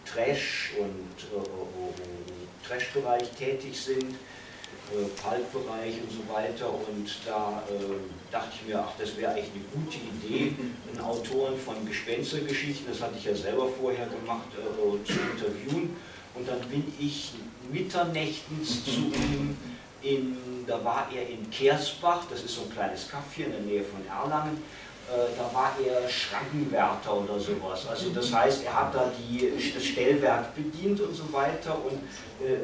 Trash- und äh, äh, Trash-Bereich tätig sind, äh, Pulp-Bereich und so weiter. Und da äh, dachte ich mir, ach, das wäre eigentlich eine gute Idee, <laughs> einen Autoren von Gespenstergeschichten, das hatte ich ja selber vorher gemacht, äh, zu interviewen. Und dann bin ich mitternächtens <laughs> zu ihm in, da war er in Kersbach, das ist so ein kleines Kaff hier in der Nähe von Erlangen, äh, da war er Schrankenwärter oder sowas. Also das heißt, er hat da die, das Stellwerk bedient und so weiter und äh,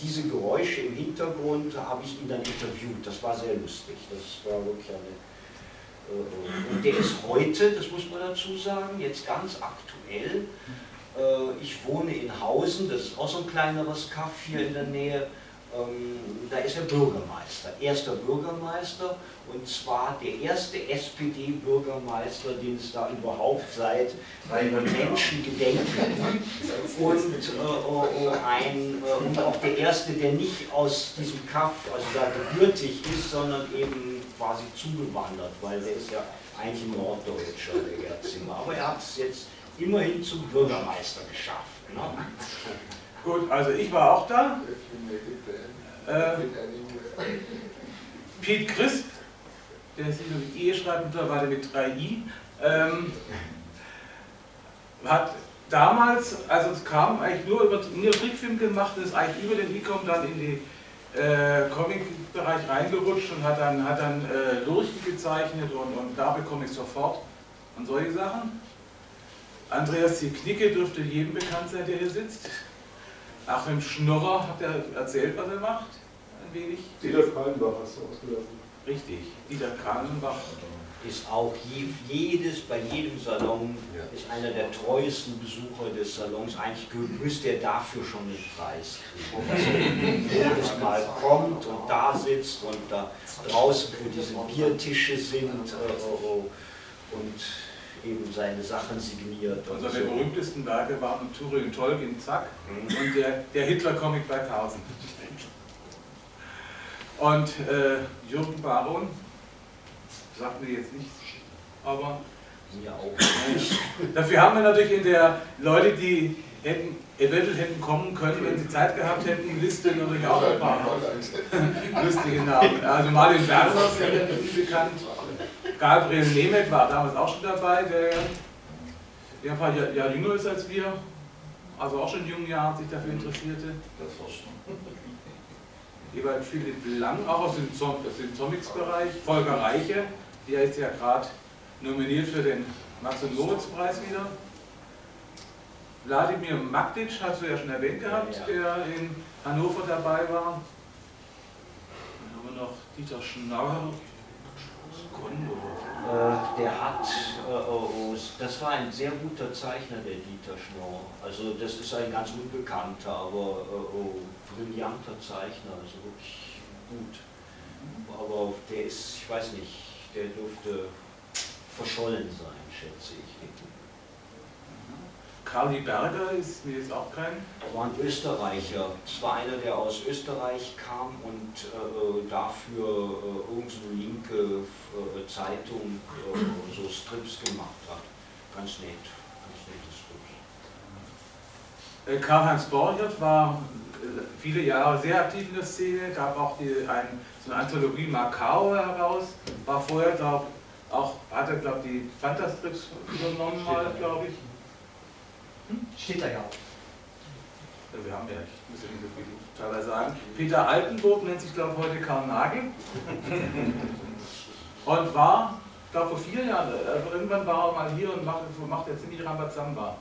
diese Geräusche im Hintergrund habe ich ihn dann interviewt. Das war sehr lustig. Das war wirklich eine. Äh, und der ist heute, das muss man dazu sagen, jetzt ganz aktuell. Äh, ich wohne in Hausen, das ist auch so ein kleineres Kaff hier in der Nähe. Ähm, da ist er Bürgermeister, erster Bürgermeister und zwar der erste SPD-Bürgermeister, den es da überhaupt seit einem Menschengedenken gibt. Und, äh, äh, ein, äh, und auch der erste, der nicht aus diesem Kaff, also da gebürtig ist, sondern eben quasi zugewandert, weil der ist ja eigentlich Norddeutscher, der Gerd Zimmer. Aber er hat es jetzt immerhin zum Bürgermeister geschafft. Ne? Gut, also ich war auch da. Äh, Pete Crisp, der sich mit E schreibt, mittlerweile mit 3i, ähm, hat damals, also es kam eigentlich nur über nur Trickfilm gemacht und ist eigentlich über den Ecom dann in den äh, Comic-Bereich reingerutscht und hat dann, hat dann äh, Lurchen gezeichnet und, und da bekomme ich sofort und solche Sachen. Andreas C. Knicke dürfte jedem bekannt sein, der hier sitzt. Achim Schnurrer hat er erzählt, was er macht. Ein wenig. Dieter Kallenbach hast du ausgelassen. Richtig. Dieter Kranenbach. ist auch je, jedes, bei jedem Salon, Ja. ist einer der treuesten Besucher des Salons. Eigentlich müsste er dafür schon den Preis kriegen. Dass er jedes Mal kommt und da sitzt und da draußen, wo diese Biertische sind äh, oh, und eben seine Sachen signiert. Und Also der so. berühmtesten Werke waren Turing Tolkien Zack Mhm. und der, der Hitler-Comic bei Carlsen. Und äh, Jürgen Baron, sagt mir jetzt nichts, aber Mir auch. dafür haben wir natürlich in der Leute, die hätten, eventuell hätten kommen können, wenn sie Zeit gehabt hätten, Liste natürlich auch ein paar lustige Namen. Also Martin Werner, sehr bekannt. Gabriel Nemeth war damals auch schon dabei, der, der ein paar Jahr, Jahr jünger ist als wir, also auch schon in jungen Jahren sich dafür interessierte. Ewald <laughs> Philipp Lang, auch aus dem, Zom aus dem Comics-Bereich. Volker Reiche, der ist ja gerade nominiert für den Max- und Moritz-Preis wieder. Wladimir Magdic, hast du ja schon erwähnt gehabt, Ja, der in Hannover dabei war. Dann haben wir noch Dieter Schnauer. Äh, der hat, äh, oh, oh, das war ein sehr guter Zeichner, der Dieter Schnorr. Also das ist ein ganz unbekannter, aber äh, oh, brillanter Zeichner, also wirklich gut. Aber der ist, ich weiß nicht, der dürfte verschollen sein, schätze ich. Karli Berger ist mir jetzt auch kein. Er war ein Österreicher. Es war einer, der aus Österreich kam und äh, dafür äh, irgend so eine linke äh, Zeitung äh, so Strips gemacht hat. Ganz nett, ganz nette Strips. Äh, Karl-Heinz Borchert war viele Jahre sehr aktiv in der Szene, gab auch die, ein, so eine Anthologie Macau heraus, war vorher, glaube auch, hat er, glaube die Fantastrips übernommen mal, glaube ich. Steht da ja auch. Ja, Wir haben ja, ich muss ja nicht so viel teilweise sagen. Peter Altenburg nennt sich, glaube ich, heute Karl Nagel. <laughs> Und war, ich glaube vor vier Jahren, also irgendwann war er mal hier und macht, macht er ziemlich Rambazamba.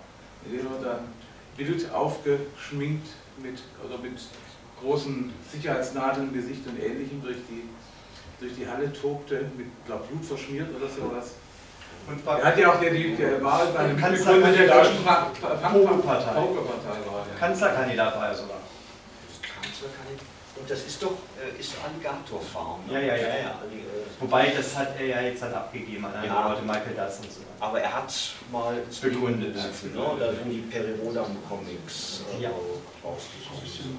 Indem er dann wild aufgeschminkt mit, oder mit großen Sicherheitsnadeln im Gesicht und ähnlichem durch die, durch die Halle tobte, mit glaub, Blut verschmiert oder sowas. Und Er war hat ja auch der, die, der dem Kanzler- Mitbegründer der deutschen Pogo-Partei. Er. Kanzlerkandidat war er sogar. Kanzlerkandidat. Und das ist doch äh, ist Alligator Farm. Ja, ja, ja. Alli- äh, Wobei, das hat er ja jetzt halt abgegeben an andere Ja. Leute, Michael Dutz und so. Aber er hat mal Begründet. Ne? Da sind die Periodam Comics äh, Ja. rausgekommen.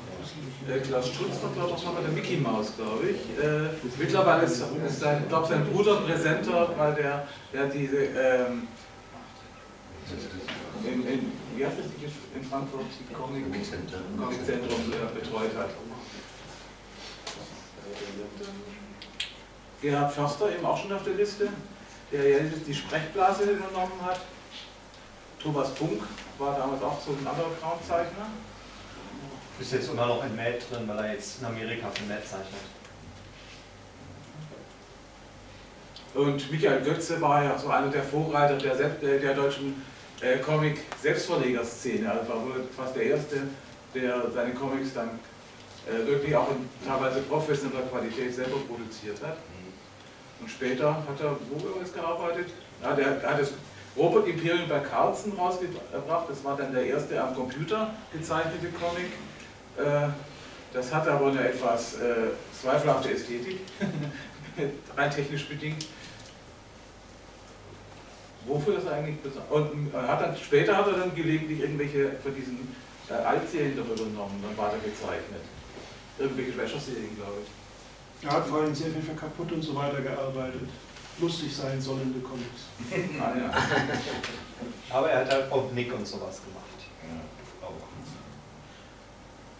Äh, Klaus Strutz war, glaube ich, auch mal bei der Mickey Maus, glaube ich. Äh, mittlerweile ist, ist sein, glaub, sein Bruder präsenter, weil der, der diese, ähm, in, in, wie heißt das in Frankfurt, Comic-Zentrum äh, betreut hat. Gerhard Förster eben auch schon auf der Liste, der ja jetzt die Sprechblase übernommen hat. Thomas Funk war damals auch so ein Underground-Zeichner. Ist jetzt immer noch in Mad drin, weil er jetzt in Amerika für Mad zeichnet. Und Michael Götze war ja so einer der Vorreiter der, äh, der deutschen äh, Comic-Selbstverlegerszene. Also war wohl fast der Erste, der seine Comics dann äh, wirklich auch in teilweise professioneller Qualität selber produziert hat. Und später hat er, wo jetzt gearbeitet? Ja, der hat das Robot Imperium bei Carlsen rausgebracht. Das war dann der erste am Computer gezeichnete Comic. Äh, Das hat aber eine etwas äh, zweifelhafte Ästhetik, <laughs> rein technisch bedingt. Wofür das eigentlich? Und er hat dann, später hat er dann gelegentlich irgendwelche von diesen äh, Altserien darüber übernommen, dann weiter gezeichnet. Irgendwelche Slasher-Serien, glaube ich. Er hat vor allem sehr viel für kaputt und so weiter gearbeitet. Lustig sein sollende Comics. <laughs> Ah, ja. <laughs> Aber er hat halt auch Nick und sowas gemacht.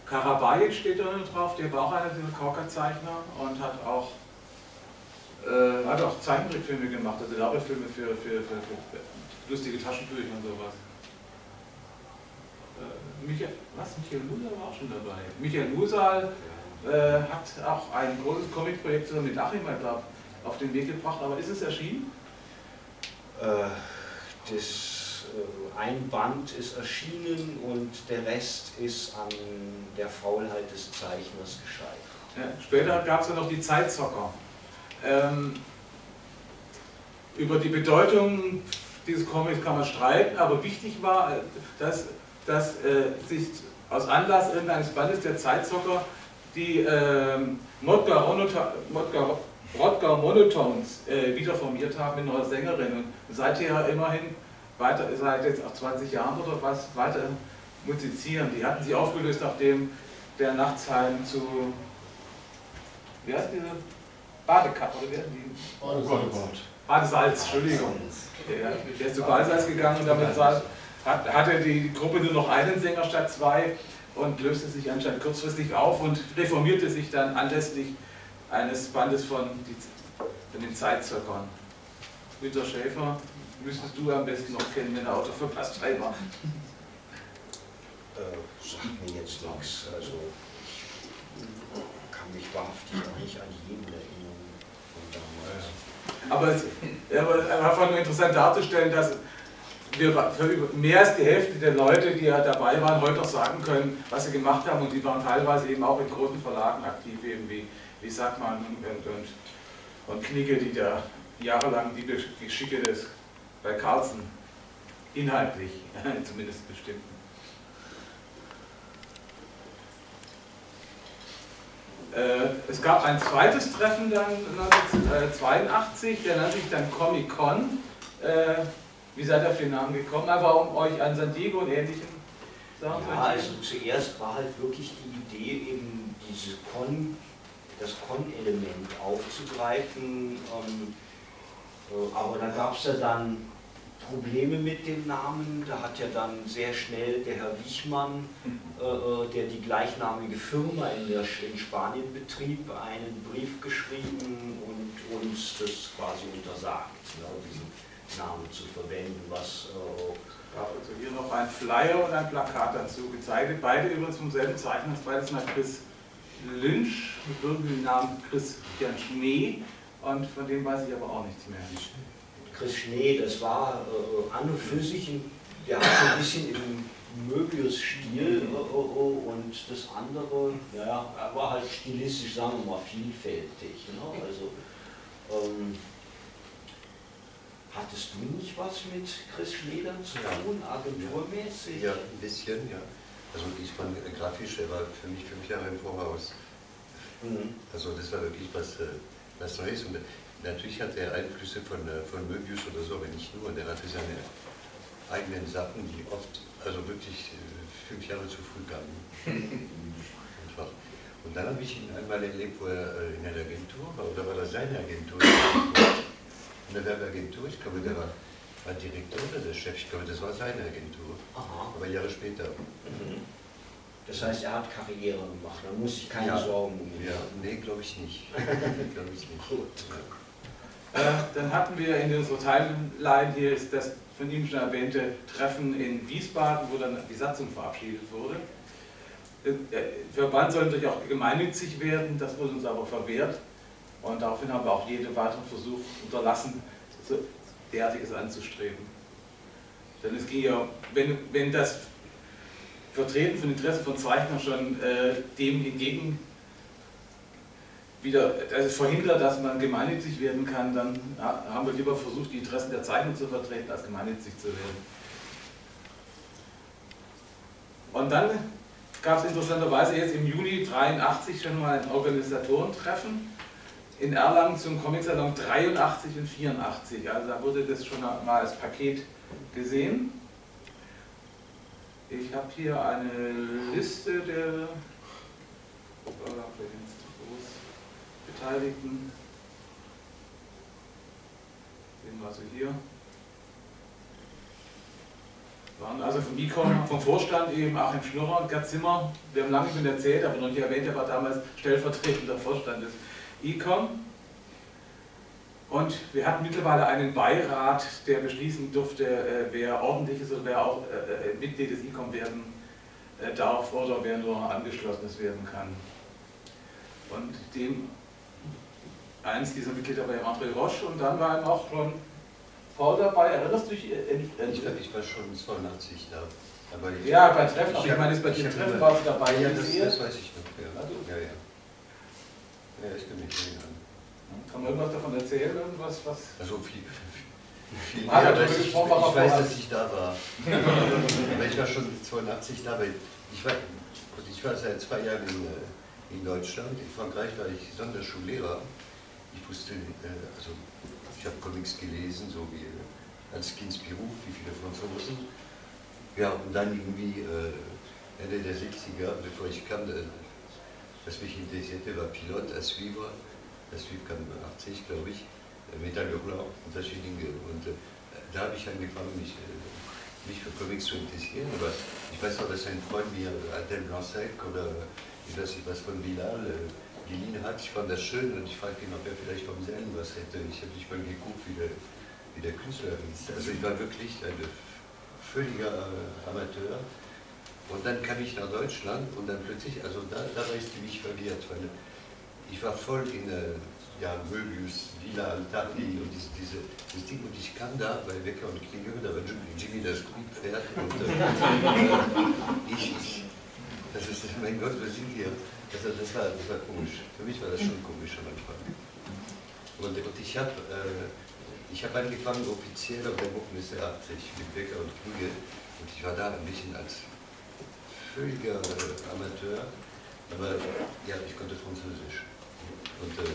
Karabajic steht da noch drauf, der war auch einer dieser Korker-Zeichner und hat auch, äh, hat auch Zeichentrickfilme gemacht, also Werbefilme für, für, für, für lustige Taschenbücher und sowas. Äh, Michael, was? Michael Musal war auch schon dabei. Michael Musal äh, hat auch ein großes Comicprojekt zusammen mit Achim, ich glaube, auf den Weg gebracht, aber ist es erschienen? Äh, das, äh, ein Band ist erschienen und der Rest ist an der Faulheit des Zeichners gescheitert. Ja, später gab es ja noch die Zeitzocker. Ähm, über die Bedeutung dieses Comics kann man streiten, aber wichtig war, äh, dass, dass äh, sich aus Anlass irgendeines Bandes der Zeitzocker die ähm, Modgar Monota- Modgar- Rodgar Monotones äh, wieder formiert haben mit einer Sängerin und seither immerhin weiter, seit jetzt auch 20 Jahren oder was, weiter musizieren. Die hatten sich aufgelöst, nachdem der Nachtsheim zu wie heißt diese Badekappe oder wie die? Oh Gott, oh Gott. Badesalz, Entschuldigung. Der, der ist zu Badesalz gegangen und damit war, hat, hatte die Gruppe nur noch einen Sänger statt zwei und löste sich anscheinend kurzfristig auf und reformierte sich dann anlässlich eines Bandes von, die, von den Zeitzöckern. Günter Schäfer müsstest du am besten noch kennen, wenn er Auto Pastei war. Äh, sagt mir jetzt nichts. Also ich kann mich wahrhaftig noch nicht an jeden erinnern von damals. Aber es aber einfach nur interessant darzustellen, dass wir für mehr als die Hälfte der Leute, die ja dabei waren, heute noch sagen können, was sie gemacht haben. Und die waren teilweise eben auch in großen Verlagen aktiv, eben wie, wie Sackmann und, und, und Knigge, die da jahrelang die Gesch- Geschicke des bei Carlsen inhaltlich <laughs> zumindest bestimmten. Äh, Es gab ein zweites Treffen dann 1982, der nannte sich dann Comic Con. Wie seid ihr auf den Namen gekommen? Einfach um euch an San Diego und ähnlichen Sachen zu Ja, also zuerst war halt wirklich die Idee, eben diese Con, das Con-Element aufzugreifen. Ähm, äh, aber da gab es ja dann Probleme mit dem Namen. Da hat ja dann sehr schnell der Herr Wichmann, äh, äh, der die gleichnamige Firma in, der, in Spanien betrieb, einen Brief geschrieben und uns das quasi untersagt, ja, diesen Namen zu verwenden, was äh, gab also hier noch ein Flyer und ein Plakat dazu gezeichnet. Beide übrigens vom selben Zeichner, beides nach Chris Lynch, mit bürgerlichen Namen Christian Schnee. Und von dem weiß ich aber auch nichts mehr. Chris Schnee, das war äh, an und für sich, ein, der hat so ein bisschen im Möbius-Stil äh, äh, und das andere, ja, er war halt stilistisch, sagen wir mal, vielfältig. Ne? Also, ähm, hattest du nicht was mit Chris Schnee zu tun, agenturmäßig? Ja, ein bisschen, ja. Also ich fand grafisch, er war für mich fünf Jahre im Voraus. Mhm. Also das war wirklich was, äh, was Neues. Und natürlich hat er Einflüsse von, äh, von Möbius oder so, aber nicht nur. Der hatte seine eigenen Sachen, die oft, also wirklich äh, fünf Jahre zu früh kamen. <laughs> Einfach. Und dann habe ich ihn einmal erlebt, wo er in einer Agentur war, oder war das seine Agentur? In der Werbeagentur, ich glaube, der war war Direktor oder der Chef, ich glaube, das war seine Agentur. Aha. Aber Jahre später. Mhm. Das heißt, er hat Karriere gemacht, da muss ich keine ja. Sorgen um Ja, nee, glaube ich nicht. <laughs> glaube ich nicht. Gut. Äh, dann hatten wir in unserer Timeline hier ist das von ihm schon erwähnte Treffen in Wiesbaden, wo dann die Satzung verabschiedet wurde. Äh, der Verband soll natürlich auch gemeinnützig werden, das wurde uns aber verwehrt. Und daraufhin haben wir auch jeden weiteren Versuch unterlassen, derartiges anzustreben. Denn es ging ja, wenn, wenn das Vertreten von Interessen von Zeichnern schon äh, dem entgegen wieder also verhindert, dass man gemeinnützig werden kann, dann haben wir lieber versucht, die Interessen der Zeichner zu vertreten, als gemeinnützig zu werden. Und dann gab es interessanterweise jetzt im Juni 83 schon mal ein Organisatorentreffen in Erlangen zum Comic-Salon 83 und 84. Also da wurde das schon mal als Paket gesehen. Ich habe hier eine Liste der Beteiligten. Sehen wir also hier. Waren also vom ICOM, vom Vorstand eben Achim Schnurrer und Gerd Zimmer. Wir haben lange schon erzählt, aber noch nicht erwähnt, er war damals stellvertretender Vorstand des ICOM. Und wir hatten mittlerweile einen Beirat, der beschließen durfte, äh, wer ordentlich ist oder wer auch äh, äh, Mitglied des ICOM werden darf oder wer nur angeschlossenes werden kann. Und dem eins dieser Mitglieder war ja André Roche und dann war auch schon Paul dabei. Erinnerst du dich? Ich, ich war schon 82 da. Aber ja, bei Treffen, aber ich meine, bei dem Treffen warst du dabei. Ja, das, das weiß ich noch. Ja, ja, ja. Ja, ich kann mich erinnern. Kann man irgendwas davon erzählen? Irgendwas, was? Also viel, viel mehr, ah, ich, ich, weiß, dass ich da war. <laughs> aber ich war schon 82 da, weil ich war, ich war seit zwei Jahren in, äh, in Deutschland. In Frankreich war ich Sonderschullehrer. Ich wusste, äh, also ich habe Comics gelesen, so wie äh, als Kindsberuf, wie viele Franzosen. Ja, und dann irgendwie Ende der 70er, bevor ich kam, was mich interessierte, war Pilot à suivre. À suivre kam 80, glaube ich. Metal Hurlant und solche Dinge. Und äh, da habe ich angefangen, mich, äh, mich für Comics zu interessieren. Aber ich weiß noch, dass ein Freund mir Adel Blanc-Sec oder ich weiß nicht was von Bilal äh, geliehen hat. Ich fand das schön und ich fragte ihn, ob er vielleicht vom selben was hätte. Ich habe nicht mal geguckt, wie der, wie der Künstler hieß. Also ich war wirklich ein völliger äh, Amateur. Und dann kam ich nach Deutschland und dann plötzlich, also da, da war ich ziemlich verwirrt, weil ich war voll in äh, ja, Möbius, Villa, Altari und diese, diese, das Ding und ich kam da bei Wecker und Klingel, da war Jimmy das Triebpferd und äh, <laughs> ich, ich, das ist, mein Gott, wir sind hier. Also das, war, das war komisch, für mich war das schon komisch am Anfang. Und, und ich habe äh, hab angefangen offiziell auf der Buchmesse 80 mit Wecker und Krüge und ich war da ein bisschen als völliger äh, Amateur, aber ja, ich konnte Französisch. Und, äh,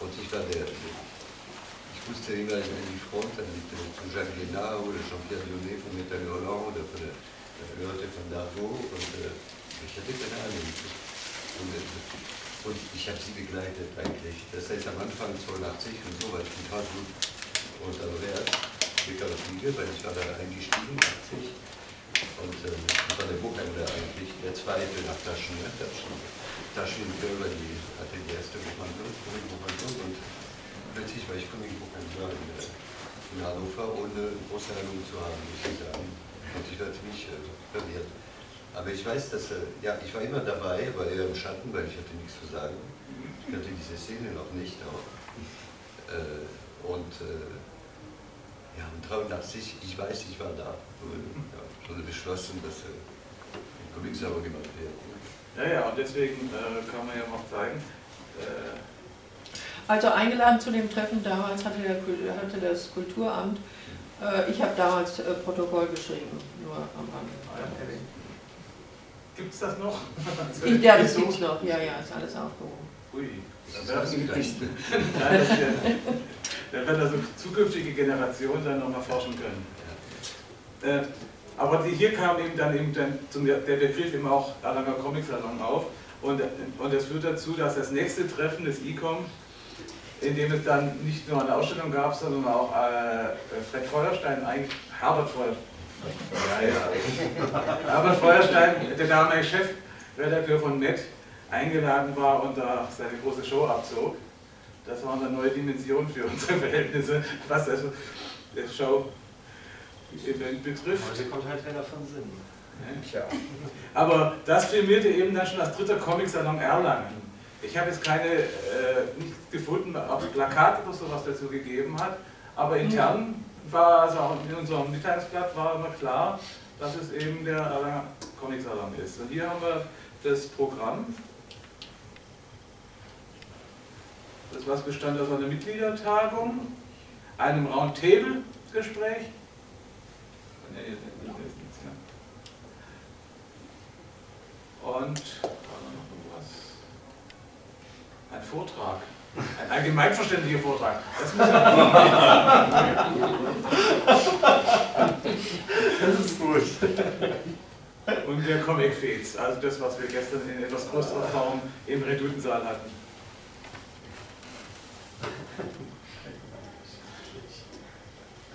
und ich war der, ich wusste immer in die Front mit äh, Jacques Guénard oder Jean-Pierre Dionnet von Metal Holland oder von der äh, Leute von Darvaux und äh, ich hatte keine Ahnung. Und, äh, und ich habe sie begleitet eigentlich. Das heißt am Anfang 82 und so war ich total gut und Albert. schicker Fliege, weil ich war da eingestiegen, 80. Und äh, war der Buchhändler eigentlich, der zweite nach Taschen, ne? Taschen, Taschenbuchhändler, die hatte die erste Buchhandlung, Comic-Buchhandlung und plötzlich war ich Comic-Buchhändler in, äh, in Hannover, ohne große Ahnung zu haben, muss ich sagen. Und ich war ziemlich äh, verwirrt. Aber ich weiß, dass, äh, ja, ich war immer dabei, war eher im Schatten, weil ich hatte nichts zu sagen. Ich kannte diese Szene noch nicht auch. Äh, und äh, ja, und 83, ich weiß, ich war da. Ja, wurde beschlossen, dass äh, ein Comic sauber gemacht wird. Ja, ja, und deswegen äh, kann man ja noch zeigen. Äh, also eingeladen zu dem Treffen damals hatte, der, hatte das Kulturamt. Äh, ich habe damals äh, Protokoll geschrieben, nur am Rande erwähnt. Gibt es das noch? <laughs> ja, das gibt es noch. Ja, ja, ist alles aufgehoben. Ui, das wäre das. <laughs> Dann wird also zukünftige Generationen dann nochmal forschen können. Äh, aber hier kam eben dann eben dann zum, der Begriff eben auch Erlanger Comic Salon auf. Und, und das führt dazu, dass das nächste Treffen des ICOM, in dem es dann nicht nur eine Ausstellung gab, sondern auch äh, Fred Feuerstein, eigentlich Herbert Feuerstein, ja, ja. Herbert Feuerstein, der damalige Chefredakteur von NET, eingeladen war und da seine große Show abzog. Das war eine neue Dimension für unsere Verhältnisse, was also das Show betrifft. Heute kommt halt keiner von Sinn. Ja. Aber das filmierte eben dann schon als dritter Comic-Salon Erlangen. Ich habe jetzt keine, äh, nicht gefunden, ob es Plakate oder sowas dazu gegeben hat, aber intern war, also auch in unserem Mitteilungsblatt war immer klar, dass es eben der Erlanger Comic-Salon ist. Und hier haben wir das Programm. Das was bestand aus einer Mitgliedertagung, einem Roundtable-Gespräch und ein Vortrag. Ein allgemeinverständlicher Vortrag. Das, das ist gut. Und der Comic Fates, also das, was wir gestern in etwas größerer Form im Redutensaal hatten.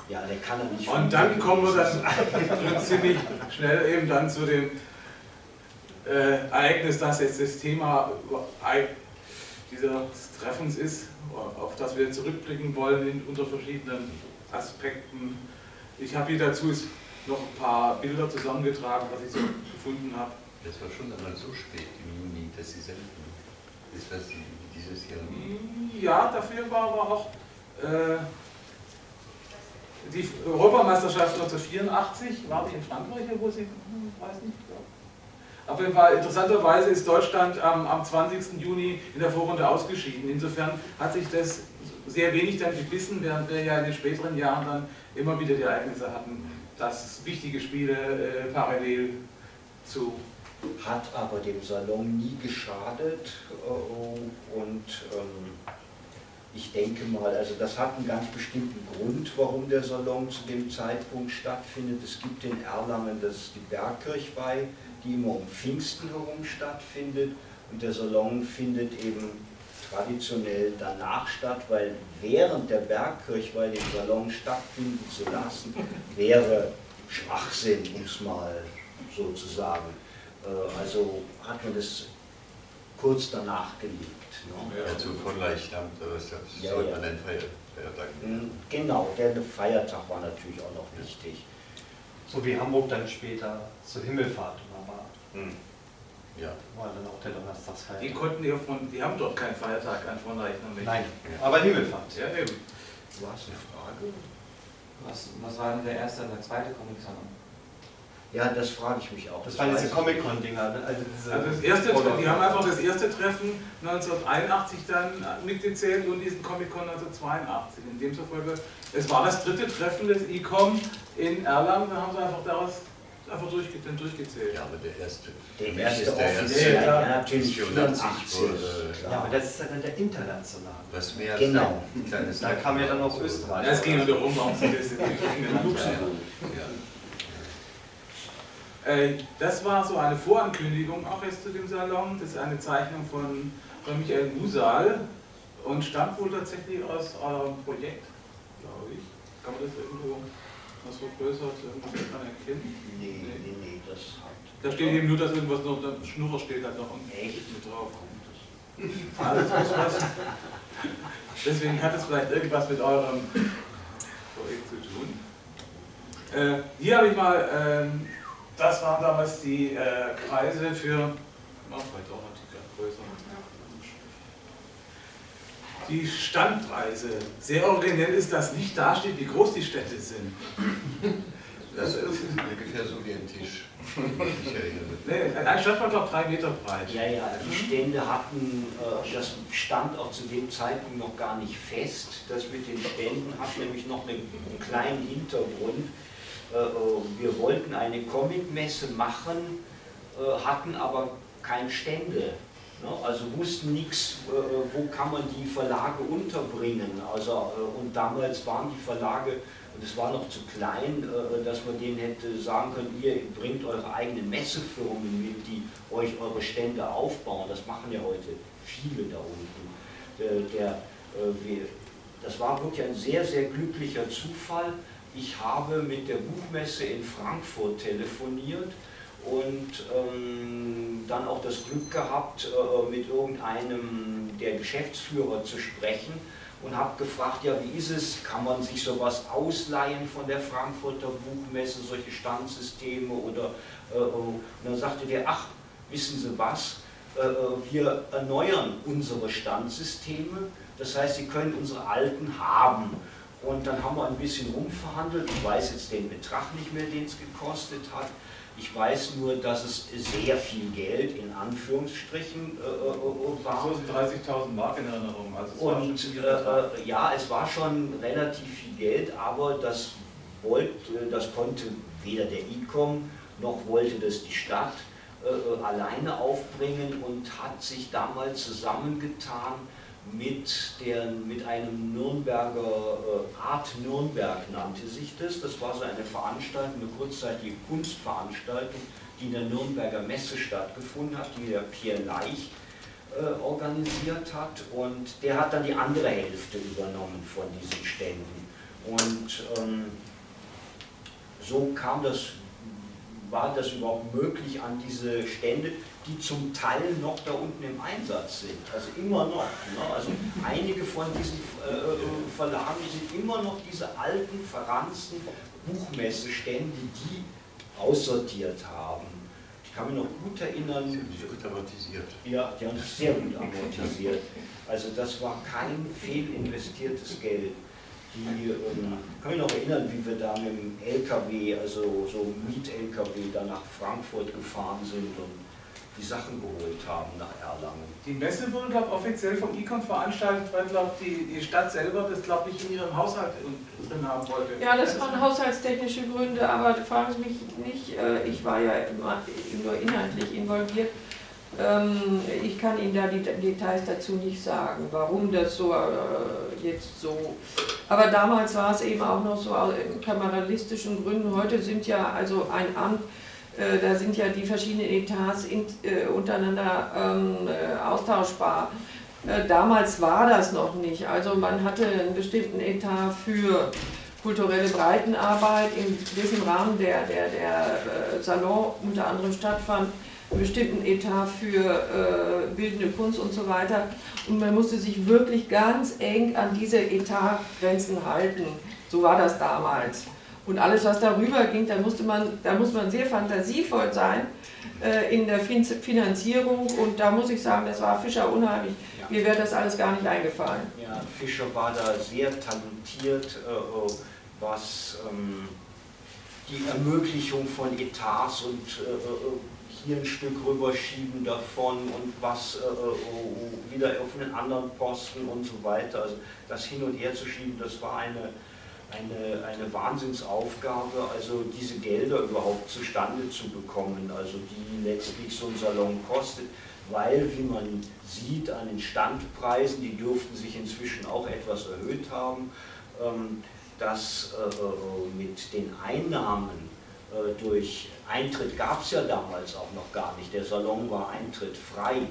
Ja, der kann er nicht. Und dann kommen wir dann ziemlich schnell eben dann zu dem äh, Ereignis, das jetzt das Thema dieses Treffens ist, auf das wir zurückblicken wollen in, unter verschiedenen Aspekten. Ich habe hier dazu noch ein paar Bilder zusammengetragen, was ich so gefunden habe. Das war schon einmal so spät im Juni, dass Sie senden. Das war dieses Jahr. Ja, dafür war aber auch äh, die Europameisterschaft 1984, war die in Frankreich, wo sie, weiß nicht. Auf jeden Fall, interessanterweise ist Deutschland am, am 20. Juni in der Vorrunde ausgeschieden. Insofern hat sich das sehr wenig dann gebissen, während wir ja in den späteren Jahren dann immer wieder die Ereignisse hatten, dass wichtige Spiele äh, parallel zu hat aber dem Salon nie geschadet äh, und ähm, ich denke mal, also das hat einen ganz bestimmten Grund, warum der Salon zu dem Zeitpunkt stattfindet. Es gibt in Erlangen das die Bergkirchweih, die immer um Pfingsten herum stattfindet und der Salon findet eben traditionell danach statt, weil während der Bergkirchweih den Salon stattfinden zu lassen, wäre Schwachsinn, um es mal so zu sagen. Äh, also hat man das kurz danach gelegt. Also von Leichtamt, das ja, sollte ja. man einen Feiertag hm, Genau, der Feiertag war natürlich auch noch wichtig. So wie Hamburg dann später zur Himmelfahrt war. Hm. Ja. War dann auch der Donnerstagsfeiertag. Die konnten ja von, die haben dort keinen Feiertag an Fronleichnam Nein, ja. aber Himmelfahrt. Ja, eben. Du hast eine Frage? Was, was war denn der erste und der zweite Comic-Salon? Ja, das frage ich mich auch. Das, das waren diese Comic-Con-Dinger. Ne? Also, also, das erste, die haben einfach das erste Treffen 1981 dann mitgezählt und diesen Comic-Con 1982. In dem zufolge, es war das dritte Treffen des ICOM in Erlangen, da haben sie einfach daraus einfach durchge dann durchgezählt. Ja, aber der erste. Der erste offiziell, ja, ja, natürlich 84 wurde. Ja, aber das ist dann der international. Was mehr genau. Da kam ja dann auch Österreich. Ja, es ging ja darum, warum sie das in ja. Äh, das war so eine Vorankündigung auch erst zu dem Salon. Das ist eine Zeichnung von, von Michael Musal und stammt wohl tatsächlich aus eurem Projekt, glaube ich. Kann man das irgendwo Was so größer als irgendwas kann erkennen? Nee, nee, nee, das hat. Da steht eben nur, dass irgendwas noch, der Schnurrer steht halt noch Echt? mit drauf. Alles was. Deswegen hat es vielleicht irgendwas mit eurem Projekt zu tun. Äh, hier habe ich mal, ähm, das waren damals die äh, Kreise für, oh, vielleicht auch Ticker größer. Die Standpreise. Sehr originell ist, dass nicht dasteht, wie groß die Städte sind. Das ist ungefähr so wie ein Tisch. <laughs> Nee, ein Stand war glaube drei Meter breit. Ja, ja, die Stände hatten, äh, das stand auch zu dem Zeitpunkt noch gar nicht fest. Das mit den Ständen hat nämlich noch einen kleinen Hintergrund. Äh, äh wir wollten eine Comicmesse machen, äh, hatten aber keine Stände. Ne? Also wussten nichts, wo kann man die Verlage unterbringen. Also, und damals waren die Verlage und es war noch zu klein, dass man denen hätte sagen können, ihr bringt eure eigenen Messefirmen mit, die euch eure Stände aufbauen. Das machen ja heute viele da unten. Der, das war wirklich ein sehr, sehr glücklicher Zufall. Ich habe mit der Buchmesse in Frankfurt telefoniert und ähm, dann auch das Glück gehabt, äh, mit irgendeinem der Geschäftsführer zu sprechen und habe gefragt, ja wie ist es, kann man sich sowas ausleihen von der Frankfurter Buchmesse, solche Standsysteme oder äh, und dann sagte der, ach, wissen Sie was, äh, wir erneuern unsere Standsysteme, das heißt, Sie können unsere alten haben. Und dann haben wir ein bisschen rumverhandelt, ich weiß jetzt den Betrag nicht mehr, den es gekostet hat. Ich weiß nur, dass es sehr viel Geld in Anführungsstrichen äh, äh war. So sind 30.000 Mark in Erinnerung. Also und äh, äh, ja, es war schon relativ viel Geld, aber das, wollte, das konnte weder der ICOM noch wollte das die Stadt äh, äh, alleine aufbringen und hat sich damals zusammengetan mit, der, mit einem Nürnberger, äh, Art Nürnberg nannte sich das. Das war so eine Veranstaltung, eine kurzzeitige Kunstveranstaltung, die in der Nürnberger Messe stattgefunden hat, die der Pierre Leich äh, organisiert hat. Und der hat dann die andere Hälfte übernommen von diesen Ständen. Und ähm, so kam das, war das überhaupt möglich, an diese Stände die zum Teil noch da unten im Einsatz sind. Also immer noch. Ne? Also einige von diesen äh, äh, Verlagen sind immer noch diese alten, verranzten Buchmessestände, die aussortiert haben. Ich kann mich noch gut erinnern. Sie haben sich gut amortisiert. Ja, die haben sich sehr gut amortisiert. Also das war kein fehlinvestiertes Geld. Die, ähm, kann mich noch erinnern, wie wir da mit dem LKW, also so Miet-LKW, da nach Frankfurt gefahren sind und die Sachen geholt haben nach Erlangen. Die Messe wurde, glaube ich, offiziell vom ICOM veranstaltet, weil, glaube die, die Stadt selber das, glaube ich, in ihrem Haushalt drin haben wollte. Ja, das waren haushaltstechnische Gründe, aber fragen Sie mich nicht, äh, ich war ja immer nur inhaltlich involviert. Ähm, ich kann Ihnen da die Details dazu nicht sagen, warum das so äh, jetzt so. Aber damals war es eben auch noch so aus kameralistischen Gründen. Heute sind ja also ein Amt äh, da sind ja die verschiedenen Etats in, äh, untereinander ähm, äh, austauschbar. Äh, damals war das noch nicht. Also man hatte einen bestimmten Etat für kulturelle Breitenarbeit, in dessen Rahmen der, der, der äh, Salon unter anderem stattfand, bestimmten Etat für äh, bildende Kunst und so weiter. Und man musste sich wirklich ganz eng an diese Etatgrenzen halten. So war das damals. Und alles, was darüber ging, da, musste man, da muss man sehr fantasievoll sein äh, in der fin Finanzierung. Und da muss ich sagen, das war Fischer unheimlich. Ja. Mir wäre das alles gar nicht eingefallen. Ja, Fischer war da sehr talentiert, äh, was ähm, die Ermöglichung von Etats und äh, äh hier ein Stück rüberschieben davon und was äh, äh, wieder auf einen anderen Posten und so weiter. Also das hin und her zu schieben, das war eine eine, eine Wahnsinnsaufgabe, also diese Gelder überhaupt zustande zu bekommen, also die letztlich so ein Salon kostet, weil, wie man sieht an den Standpreisen, die dürften sich inzwischen auch etwas erhöht haben, ähm, dass äh, äh, mit den Einnahmen durch Eintritt gab es ja damals auch noch gar nicht, der Salon war eintrittfrei,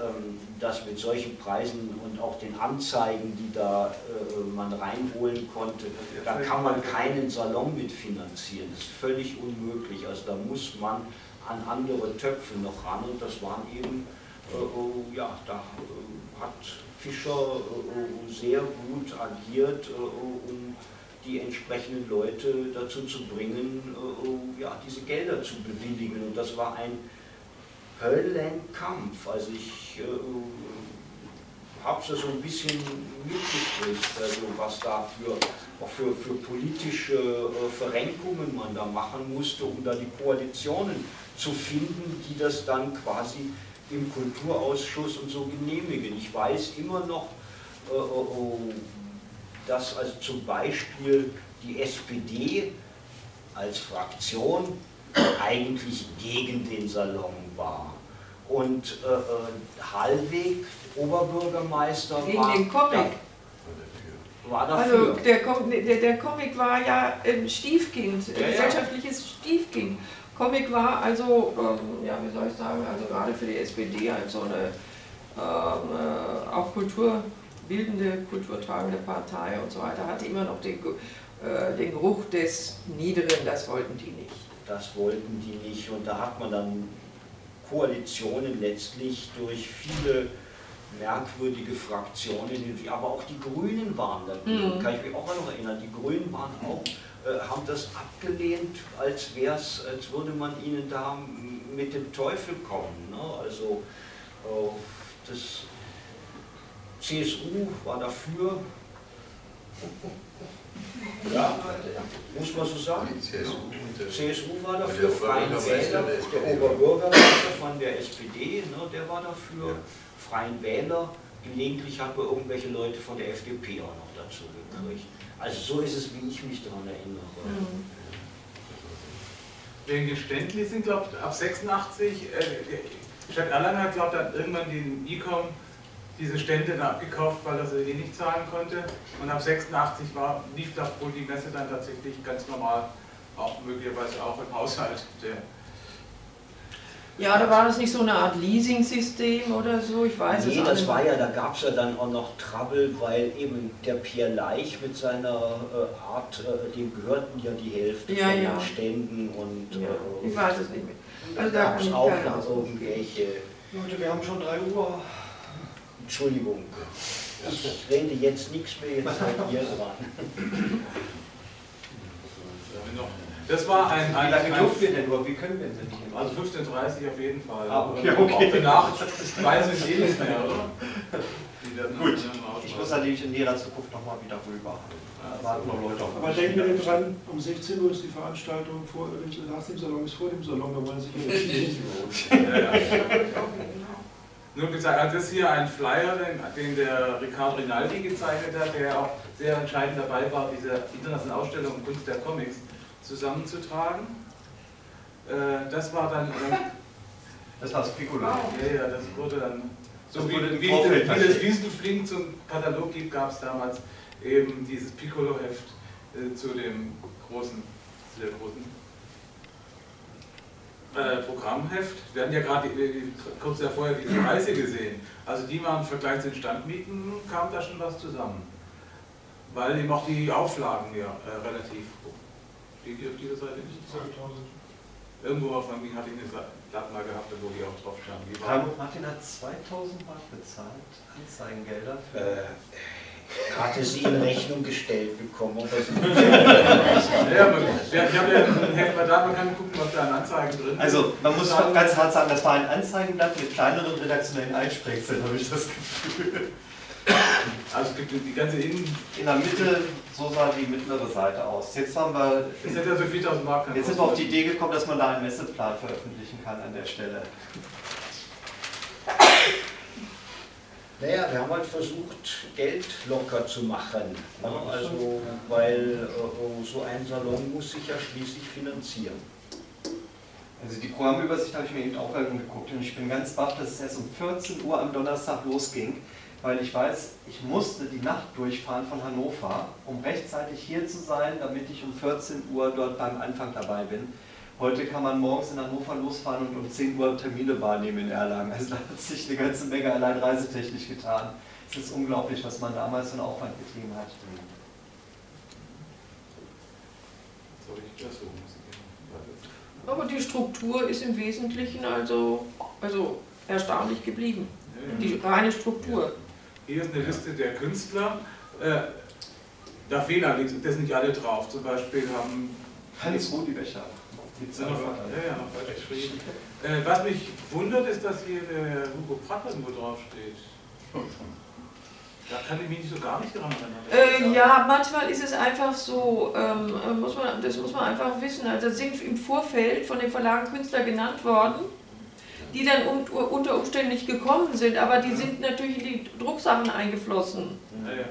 ähm, dass mit solchen Preisen und auch den Anzeigen, die da äh, man reinholen konnte, da kann man keinen Salon mitfinanzieren. Das ist völlig unmöglich. Also da muss man an andere Töpfe noch ran und das waren eben, äh, ja, da äh, hat Fischer äh, sehr gut agiert, äh, um die entsprechenden Leute dazu zu bringen, äh, ja, diese Gelder zu bewilligen. Und das war ein Höllenkampf. Also ich äh, habe es so ein bisschen mitgekriegt, also was da für, auch für, für politische äh, Verrenkungen man da machen musste, um da die Koalitionen zu finden, die das dann quasi im Kulturausschuss und so genehmigen. Ich weiß immer noch, äh, äh dass also zum Beispiel die SPD als Fraktion eigentlich gegen den Salon war. Und äh, äh Hallweg, Oberbürgermeister, gegen war den Comic. War dafür. Also der, der, der Comic war ja ein Stiefkind, ja, gesellschaftliches ja. Stiefkind. Comic war also, ähm, ja, wie soll ich sagen, also gerade für die SPD halt so eine ähm, äh, auch kulturbildende, kulturtragende Partei und so weiter, hatte immer noch den, äh, den Geruch des Niederen, das wollten die nicht. Das wollten die nicht und da hat man dann Koalitionen letztlich durch viele merkwürdige Fraktionen, aber auch die Grünen waren dagegen, mhm. kann ich mich auch noch erinnern, die Grünen waren auch äh, haben das abgelehnt, als, wär's, als würde man ihnen da mit dem Teufel kommen. Ne? Also äh, das CSU war dafür. <laughs> Ja, muss man so sagen. CSU war dafür, Freien Wähler, der Oberbürgermeister von der SPD, ne, der war dafür, Freien Wähler, gelegentlich haben wir irgendwelche Leute von der FDP auch noch dazu gekriegt. Also so ist es, wie ich mich daran erinnere. Mhm. Wegen den Ständli sind, glaube ich, ab 86, äh, Stadt Erlangen hat, glaube ich, dann irgendwann den ICOM diese Stände dann abgekauft, weil er sie eh nicht zahlen konnte. Und ab 86 war, lief da wohl die Messe dann tatsächlich ganz normal, auch möglicherweise auch im Haushalt der ja, da war das nicht so eine Art Leasing-System oder so? Ich weiß nee, es das war ja, da gab es ja dann auch noch Trouble, weil eben der Pierre Leich mit seiner äh, Art, äh, dem gehörten ja die Hälfte ja, von ja. den Ständen und. Ja, äh, ich weiß es nicht mehr. Also da gab es auch noch irgendwelche. Leute, wir haben schon 3 Uhr. Entschuldigung. Ich rede jetzt nichts mehr, jetzt seid ihr dran. Das war ein. ein Wie lange durften wir denn nur? Wie können wir denn nicht Also 15.30 auf jeden Fall. Ah, okay, okay. danach weiß ich eh nicht mehr, oder? <laughs> Gut, ich muss natürlich in näherer Zukunft nochmal wieder rüber. warten Leute auf Aber denken wir dran, um 16 Uhr ist die Veranstaltung, vor, nach dem Salon ist vor dem Salon, da wollen Sie <laughs> hier ja, ja. <laughs> Nur gesagt, also das ist hier ein Flyer, den, den der Riccardo Rinaldi gezeichnet hat, der auch sehr entscheidend dabei war, diese internationale Ausstellung Kunst der Comics zusammenzutragen. Äh, das war dann. das war das Piccolo. Ja, ja, das wurde dann. So das wie, wie, wie, wie das Wiesenflink zum Katalog gibt, gab es damals eben dieses Piccolo-Heft äh, zu dem großen, zu der großen äh, Programmheft. Wir hatten ja gerade kurz vorher diese Preise gesehen. Also die waren im Vergleich zu den Standmieten, kam da schon was zusammen. Weil eben auch die Auflagen ja äh, relativ Steht die auf dieser Seite nicht? 2000. Irgendwo auf meinem hatte ich eine Blatt mal gehabt, wo die auch drauf standen. Martin hat 2000 Mark bezahlt, Anzeigengelder für. Äh, hatte sie in Rechnung gestellt bekommen. Oder so. ja, aber, ich habe ja ein Heft mal da, man kann gucken, was da an Anzeigen drin ist. Also, man muss ganz hart sagen, das war ein Anzeigenblatt mit kleineren redaktionellen Einsprechseln, habe ich das Gefühl. Also es gibt die ganze Innen... In der Mitte, so sah die mittlere Seite aus. Jetzt haben wir... Sind ja so 4000 Mark. Jetzt sind wir auf die Idee gekommen, dass man da einen Messeplan veröffentlichen kann an der Stelle. Naja, wir haben halt versucht, Geld locker zu machen. Ne? Also, weil äh, so ein Salon muss sich ja schließlich finanzieren. Also die Programmübersicht habe ich mir eben auch angeguckt und ich bin ganz baff, dass es erst um 14 Uhr am Donnerstag losging weil ich weiß, ich musste die Nacht durchfahren von Hannover, um rechtzeitig hier zu sein, damit ich um 14 Uhr dort beim Anfang dabei bin. Heute kann man morgens in Hannover losfahren und um 10 Uhr Termine wahrnehmen in Erlangen. Also da hat sich eine ganze Menge allein reisetechnisch getan. Es ist unglaublich, was man damals für einen Aufwand getrieben hat. Aber die Struktur ist im Wesentlichen also, also erstaunlich geblieben. Die reine Struktur. Hier ist eine Liste der Künstler. Äh, da fehlen allerdings, das sind nicht alle drauf. Zum Beispiel haben. Hans Rudi Becher. Ja, ja, noch falsch geschrieben. Äh, was mich wundert, ist, dass hier der Hugo Pratt nur draufsteht. Da kann ich mich nicht so gar nicht dran erinnern. Äh, ja, manchmal ist es einfach so, ähm, äh, muss man, das muss man einfach wissen. Also sind im Vorfeld von den Verlagen Künstler genannt worden, die dann um, unter Umständen nicht gekommen sind, aber die sind natürlich in die Drucksachen eingeflossen. Ja, ja.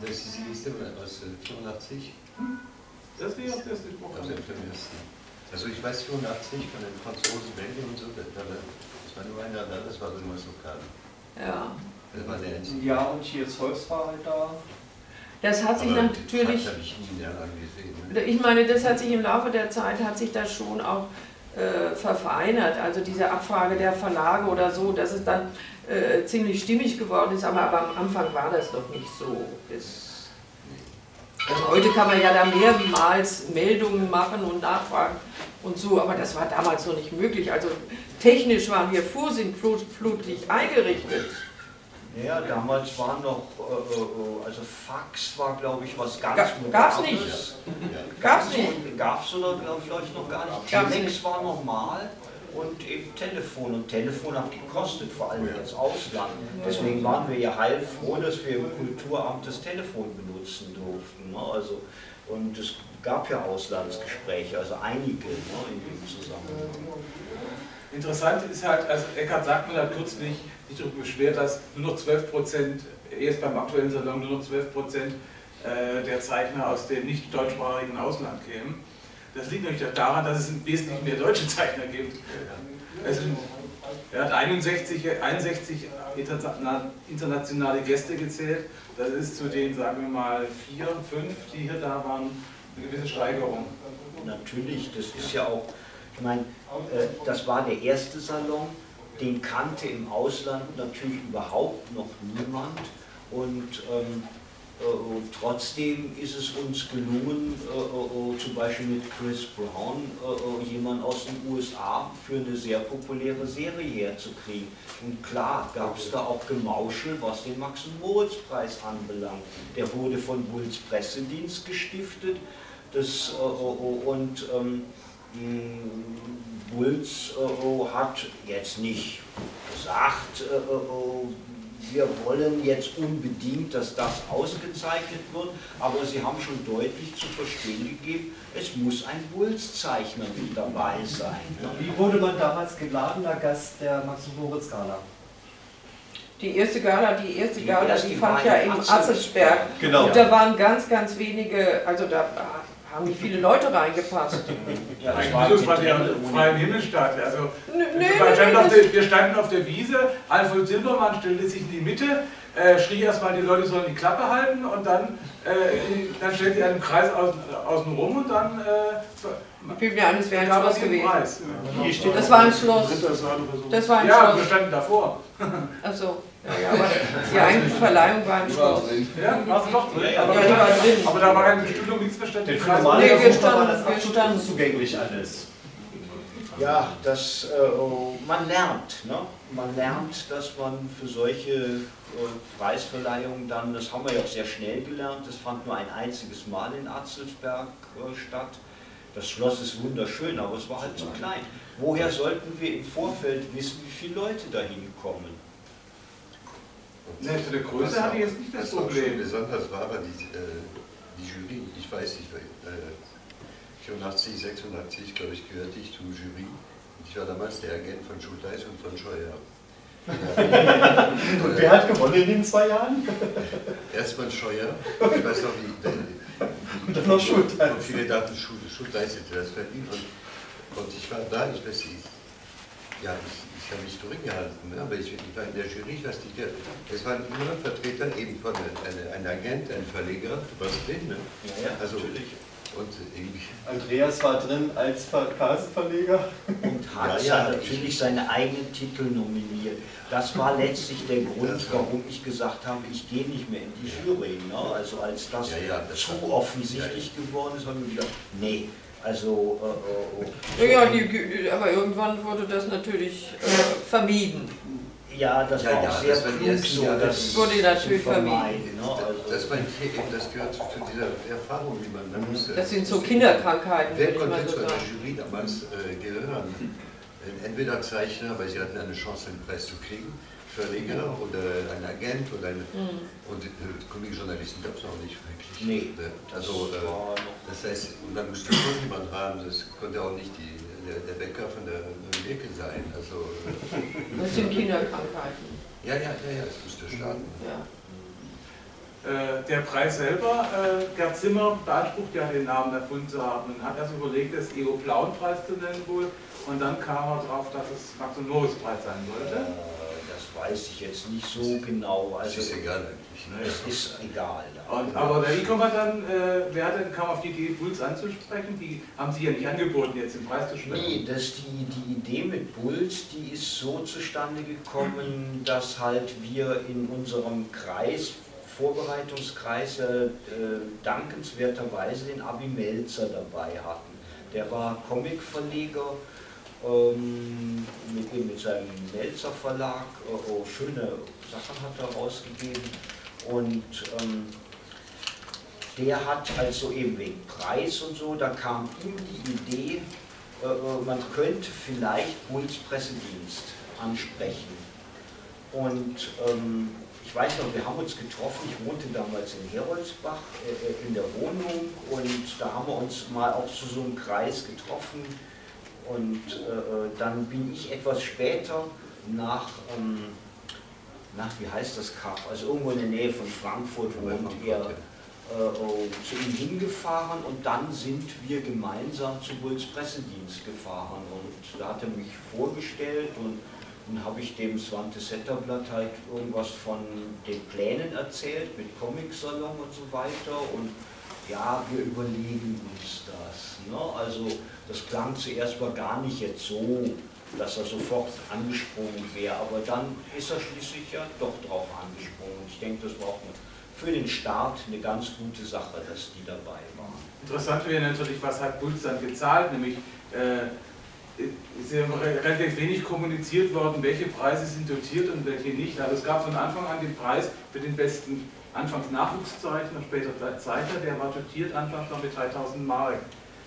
Das ist die Liste aus 85. Das ist die, auf der gesprochen Also ich weiß 84 von den Franzosen, Belgien und so, das war nur einer da, das war so nur das Lokale. Ja. Das war der einzige. Ja, und hier Zeugs war halt da. Das hat sich Aber natürlich. Ich, nie ne? ich meine, das hat sich im Laufe der Zeit hat sich das schon auch äh, verfeinert. Also diese Abfrage der Verlage oder so, dass es dann äh, ziemlich stimmig geworden ist, aber, aber, am Anfang war das noch nicht so. Das, also heute kann man ja da mehr wie mal Meldungen machen und nachfragen und so, aber das war damals noch nicht möglich. Also technisch waren wir vorsinnflutlich eingerichtet. Ja, damals war noch, äh, äh, also Fax war glaube ich was ganz Ga Gab's nicht. Gab's nicht. Gab's oder vielleicht noch gar nicht. Telex war normal und eben Telefon. Und Telefon hat gekostet, vor allem ins Ausland. Deswegen waren wir ja heilfroh, dass wir im Kulturamt das Telefon benutzen durften. Ne? Also, und es gab ja Auslandsgespräche, also einige ne, in dem Zusammenhang. Interessant ist halt, also Eckart sagt mir hat kürzlich sich darüber beschwert, dass nur noch 12 Prozent, erst beim aktuellen Salon nur noch 12 Prozent äh, der Zeichner aus dem nicht deutschsprachigen Ausland kämen. Das liegt natürlich daran, dass es wesentlich mehr deutsche Zeichner gibt. Sind, er hat 61, 61 internationale Gäste gezählt. Das ist zu den, sagen wir mal, vier, fünf, die hier da waren, eine gewisse Steigerung. Natürlich, das ist ja auch, ich meine, äh, das war der erste Salon, den kannte im Ausland natürlich überhaupt noch niemand. Und ähm, äh, trotzdem ist es uns gelungen, äh, äh, zum Beispiel mit Chris Brown jemanden aus den USA für eine sehr populäre Serie herzukriegen. Und klar gab es da auch Gemauschel, was den Max- und Moritz-Preis anbelangt. Der wurde von Bulls Pressedienst gestiftet. Das, und ähm, Bulls hat jetzt nicht gesagt, wir wollen jetzt unbedingt, dass das ausgezeichnet wird, aber Sie haben schon deutlich zu verstehen gegeben, es muss ein Wulszeichner mit dabei sein. Wie wurde man damals geladener Gast der Max-Moritz-Gala? Die erste Gala, die erste die Gala, die fand ja in Atzelsberg. Genau. Und da waren ganz, ganz wenige, also da haben nicht viele Leute reingepasst. Ja, das war der freie Himmelstadt. Also, nee, nee, nee, wir standen auf der Wiese, Alfred Silbermann stellte sich in die Mitte, äh, schrie erstmal, die Leute sollen die Klappe halten und dann, äh, dann stellte er einen Kreis außen, außen rum und dann. Äh, ich bin mir es wäre ein Schloss gewesen. Preis. Steht das war ein Schloss. Das war ein ja, Schloss. wir standen davor. Achso. Ja, ja, aber die eigentliche Verleihung war im Schloss. Ja, war sie doch drin. Aber, ja, die war drin. aber da war keine Bestimmung, nichts verständlich. Nee, wir standen, das absolut zugänglich alles. Ja, das, äh, oh, man lernt. Ne? Man lernt, dass man für solche äh, Preisverleihungen dann, das haben wir ja auch sehr schnell gelernt, das fand nur ein einziges Mal in Atzelsberg äh, statt. Das Schloss ist wunderschön, aber es war halt zu klein. Woher sollten wir im Vorfeld wissen, wie viele Leute da hinkommen? Ne, für die Größe hatte ich jetzt nicht das Problem. Besonders war aber die, äh, die Jury, ich weiß nicht, äh, 84, 86, glaube ich, gehörte ich zur Jury. Ich war damals der Agent von Schulteis und von Scheuer. <laughs> und wer hat gewonnen in den zwei Jahren? <laughs> Erstmal Scheuer, ich weiß noch, wie. Der, <laughs> und dann noch Schulteis. Und viele dachten, Schulteis hätte das verdient. Und, und ich war da, ich weiß nicht, ja, ich, ich habe mich durchgehalten, ne? aber ich, ich, war in der Jury, ich weiß nicht, es waren immer Vertreter eben von einem ein Agent, ein Verleger, du warst drin, ne? Ja, ja, also, natürlich. Und Andreas war drin als Kassenverleger. Und hat ja, ja, natürlich seine eigenen Titel nominiert. Das war letztlich der Grund, warum ich gesagt habe, ich gehe nicht mehr in die Jury. Ne? Also als das, ja, ja, das zu offensichtlich geworden ist, haben wir gedacht, nee, also... Äh, äh, ja, die, aber irgendwann wurde das natürlich äh, vermieden. Ja, das war ja, auch sehr klug so, das wurde natürlich vermieden. Ne? Also das, eben, das gehört zu dieser Erfahrung, die man dann musste. Das sind so Kinderkrankheiten. Wer konnte zu einer Jury damals äh, gehören? Entweder Zeichner, weil sie hatten eine Chance, den Preis zu kriegen, Verleger oder ein Agent oder eine, mhm. und äh, Comicjournalisten gab es noch nicht wirklich. Nee. Also äh, das heißt, man musste schon jemanden haben, das konnte auch nicht die, der, der Bäcker von der Ecke sein. Also, äh, das sind Kinderkrankheiten. Ja, ja, ja, ja, es musste starten. Ja. Äh, der Preis selber, äh, Gerd Zimmer beansprucht ja den Namen erfunden zu haben und hat erst überlegt, das Ego Plauen-Preis zu nennen wohl und dann kam er drauf, dass es Max und Moritz Preis sein sollte. Weiß ich jetzt nicht so genau. Also, das ist egal eigentlich. Ne? Es ist egal. Und, aber wie kommt man dann, äh, wer denn, kam auf die Idee, Bulls anzusprechen? Die haben Sie ja nicht angeboten, jetzt den Preis zu sprechen. Nee, das, die, die Idee mit Bulls, die ist so zustande gekommen, dass halt wir in unserem Kreis, Vorbereitungskreis, äh, dankenswerterweise den Abi Melzer dabei hatten. Der war Comicverleger ähm, mit, mit seinem Melzer Verlag, äh, oh, schöne Sachen hat er rausgegeben und ähm, der hat also eben wegen Preis und so, da kam ihm die Idee, äh, äh man könnte vielleicht Bulls Pressedienst ansprechen. Und ähm, ich weiß noch, wir haben uns getroffen, ich wohnte damals in Heroldsbach äh, äh, in der Wohnung und da haben wir uns mal auch zu so einem Kreis getroffen, und äh, dann bin ich etwas später nach, ähm, nach, wie heißt das Kaff, also irgendwo in der Nähe von Frankfurt wohnt er, äh, oh, zu ihm hingefahren und dann sind wir gemeinsam zu Bulls Pressedienst gefahren. Und da hat er mich vorgestellt und dann habe ich dem Swante Setterblatt halt irgendwas von den Plänen erzählt mit Comic-Salon und so weiter. Und ja, wir überlegen uns das. Ne? Also das klang zuerst mal gar nicht jetzt so, dass er sofort angesprungen wäre, aber dann ist er schließlich ja doch drauf angesprungen. Ich denke, das war auch für den Start eine ganz gute Sache, dass die dabei waren. Interessant wäre natürlich, was hat Bulls dann gezahlt, nämlich äh, ist ja relativ wenig kommuniziert worden, welche Preise sind dotiert und welche nicht. Also es gab von Anfang an den Preis für den besten anfangs Nachwuchszeichner, später Zeichner, der war dotiert anfangs noch mit 3000 Mark.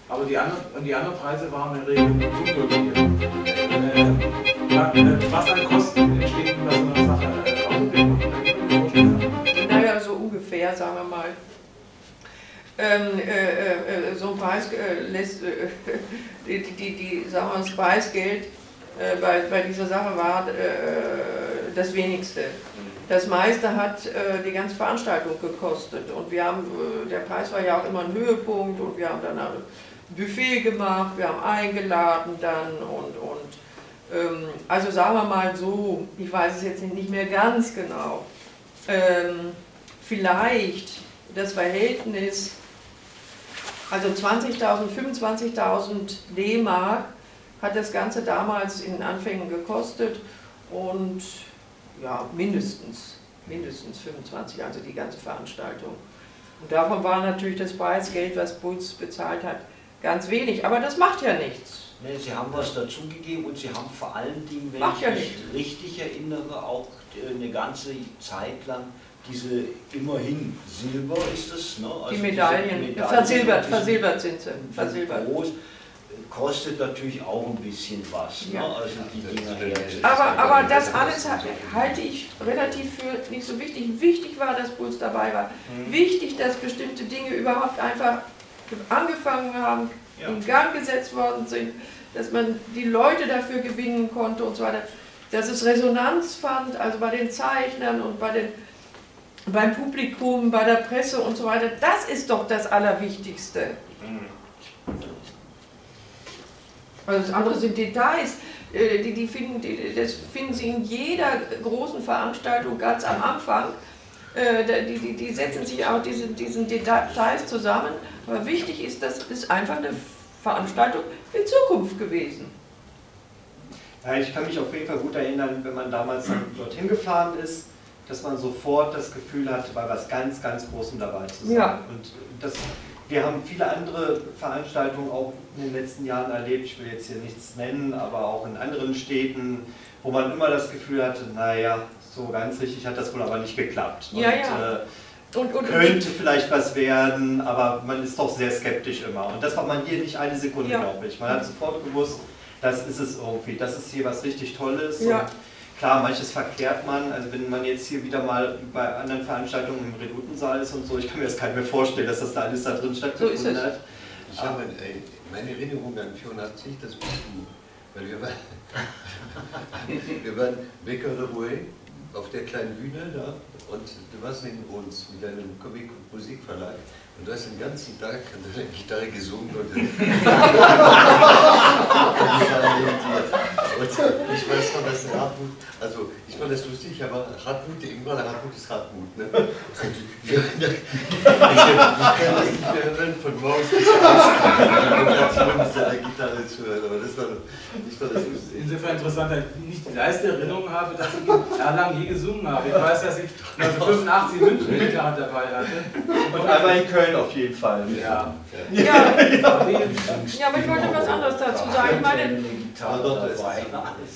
Aber die anderen, die anderen Preise waren in der Regel undotiert. Äh, was an Kosten entsteht bei so einer Sache äh, Naja, so ungefähr, sagen wir mal. Ähm, äh, äh, so ein Preis äh, lässt, äh, <laughs> die, die, die, sagen wir, das Preisgeld bei, bei dieser Sache war das wenigste. Das meiste hat äh, die ganze Veranstaltung gekostet. Und wir haben, äh, der Preis war ja auch immer ein Höhepunkt und wir haben dann ein Buffet gemacht, wir haben eingeladen dann und, und ähm, also sagen wir mal so, ich weiß es jetzt nicht mehr ganz genau, ähm, vielleicht das Verhältnis, also 20.000, 25.000 D-Mark hat das Ganze damals in den Anfängen gekostet und ja, mindestens, mindestens 25, also die ganze Veranstaltung. Und davon war natürlich das Preisgeld, was Bulls bezahlt hat, ganz wenig. Aber das macht ja nichts. Nee, sie haben was dazugegeben und sie haben vor allen Dingen, wenn macht ich ja mich nicht. richtig erinnere, auch eine ganze Zeit lang diese immerhin Silber ist es, ne? also die Medaillen, Medaillen versilbert, versilbert sind sie. Versilbert. Groß, kostet natürlich auch ein bisschen was. Ne? Also die Dinger aber, aber das alles halte ich relativ für nicht so wichtig. Wichtig war, dass Puls dabei war. Mhm. Wichtig, dass bestimmte Dinge überhaupt einfach angefangen haben, ja. in Gang gesetzt worden sind, dass man die Leute dafür gewinnen konnte und so weiter. Dass es Resonanz fand, also bei den Zeichnern und bei den, beim Publikum, bei der Presse und so weiter. Das ist doch das Allerwichtigste. Mhm. Also das andere sind Details, äh, die, die finden, die, das finden Sie in jeder großen Veranstaltung ganz am Anfang. Äh, die, die, die setzen sich auch diese, diesen Details zusammen, Aber wichtig ist, das ist einfach eine Veranstaltung in Zukunft gewesen. Ja, ich kann mich auf jeden Fall gut erinnern, wenn man damals dorthin gefahren ist, dass man sofort das Gefühl hatte, bei was ganz, ganz Großem dabei zu sein. Ja. Und das, wir haben viele andere Veranstaltungen auch in den letzten Jahren erlebt. Ich will jetzt hier nichts nennen, aber auch in anderen Städten, wo man immer das Gefühl hatte, naja, so ganz richtig hat das wohl aber nicht geklappt. Ja, und, ja. Äh, und, und, könnte vielleicht was werden, aber man ist doch sehr skeptisch immer. Und das war man hier nicht eine Sekunde, Ja. glaube ich. Man hat sofort gewusst, das ist es irgendwie, das ist hier was richtig Tolles. Ja. Und klar, manches verkehrt man. Also wenn man jetzt hier wieder mal bei anderen Veranstaltungen im Redutensaal ist und so, ich kann mir das gar nicht mehr vorstellen, dass das da alles da drin stattgefunden So ist es. hat. Ich habe äh, meine Erinnerung an 84, das bist du. Weil wir waren, <laughs> wir waren Baker the Way auf der kleinen Bühne da und du warst neben uns mit deinem Comic- und Musikverlag und du hast den ganzen Tag an deiner Gitarre gesungen und, <laughs> <laughs> und ich weiß noch, dass Hartmut, also ich fand das lustig, aber Hartmut, irgendwann Hartmut ist Hartmut. Ne? Ja, ja. Ich kann das nicht mehr hören, von morgens bis abends seiner Gitarre zu hören, aber das war, ich fand das lustig. Insofern interessant, dass ich nicht die leiste Erinnerung habe, dass ich Erlangen je gesungen habe. Ich weiß, dass ich 1985 in München eine Gitarre dabei hatte. Und einmal in Köln auf jeden Fall. Ja. ja, ja, aber ich wollte noch was anderes dazu sagen. Ich meine,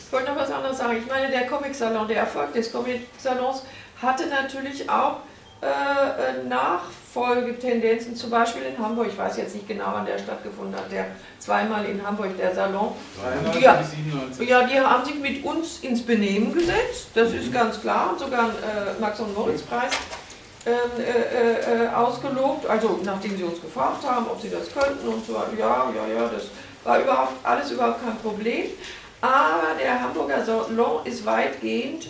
Ich wollte noch was anderes sagen. Ich meine, der Comic-Salon, der Erfolg des Comic-Salons hatte natürlich auch äh, Nachfolgetendenzen, zum Beispiel in Hamburg. Ich weiß jetzt nicht genau, wann der stattgefunden hat, der zweimal in Hamburg, der Salon. 93 Ja. bis 97. Ja, die haben sich mit uns ins Benehmen gesetzt, das ist ganz klar, und sogar einen äh, Max- und Moritz-Preis ähm, äh, äh, ausgelobt, also nachdem sie uns gefragt haben, ob sie das könnten und so, ja, ja, ja, das war überhaupt alles überhaupt kein Problem. Aber der Hamburger Salon ist weitgehend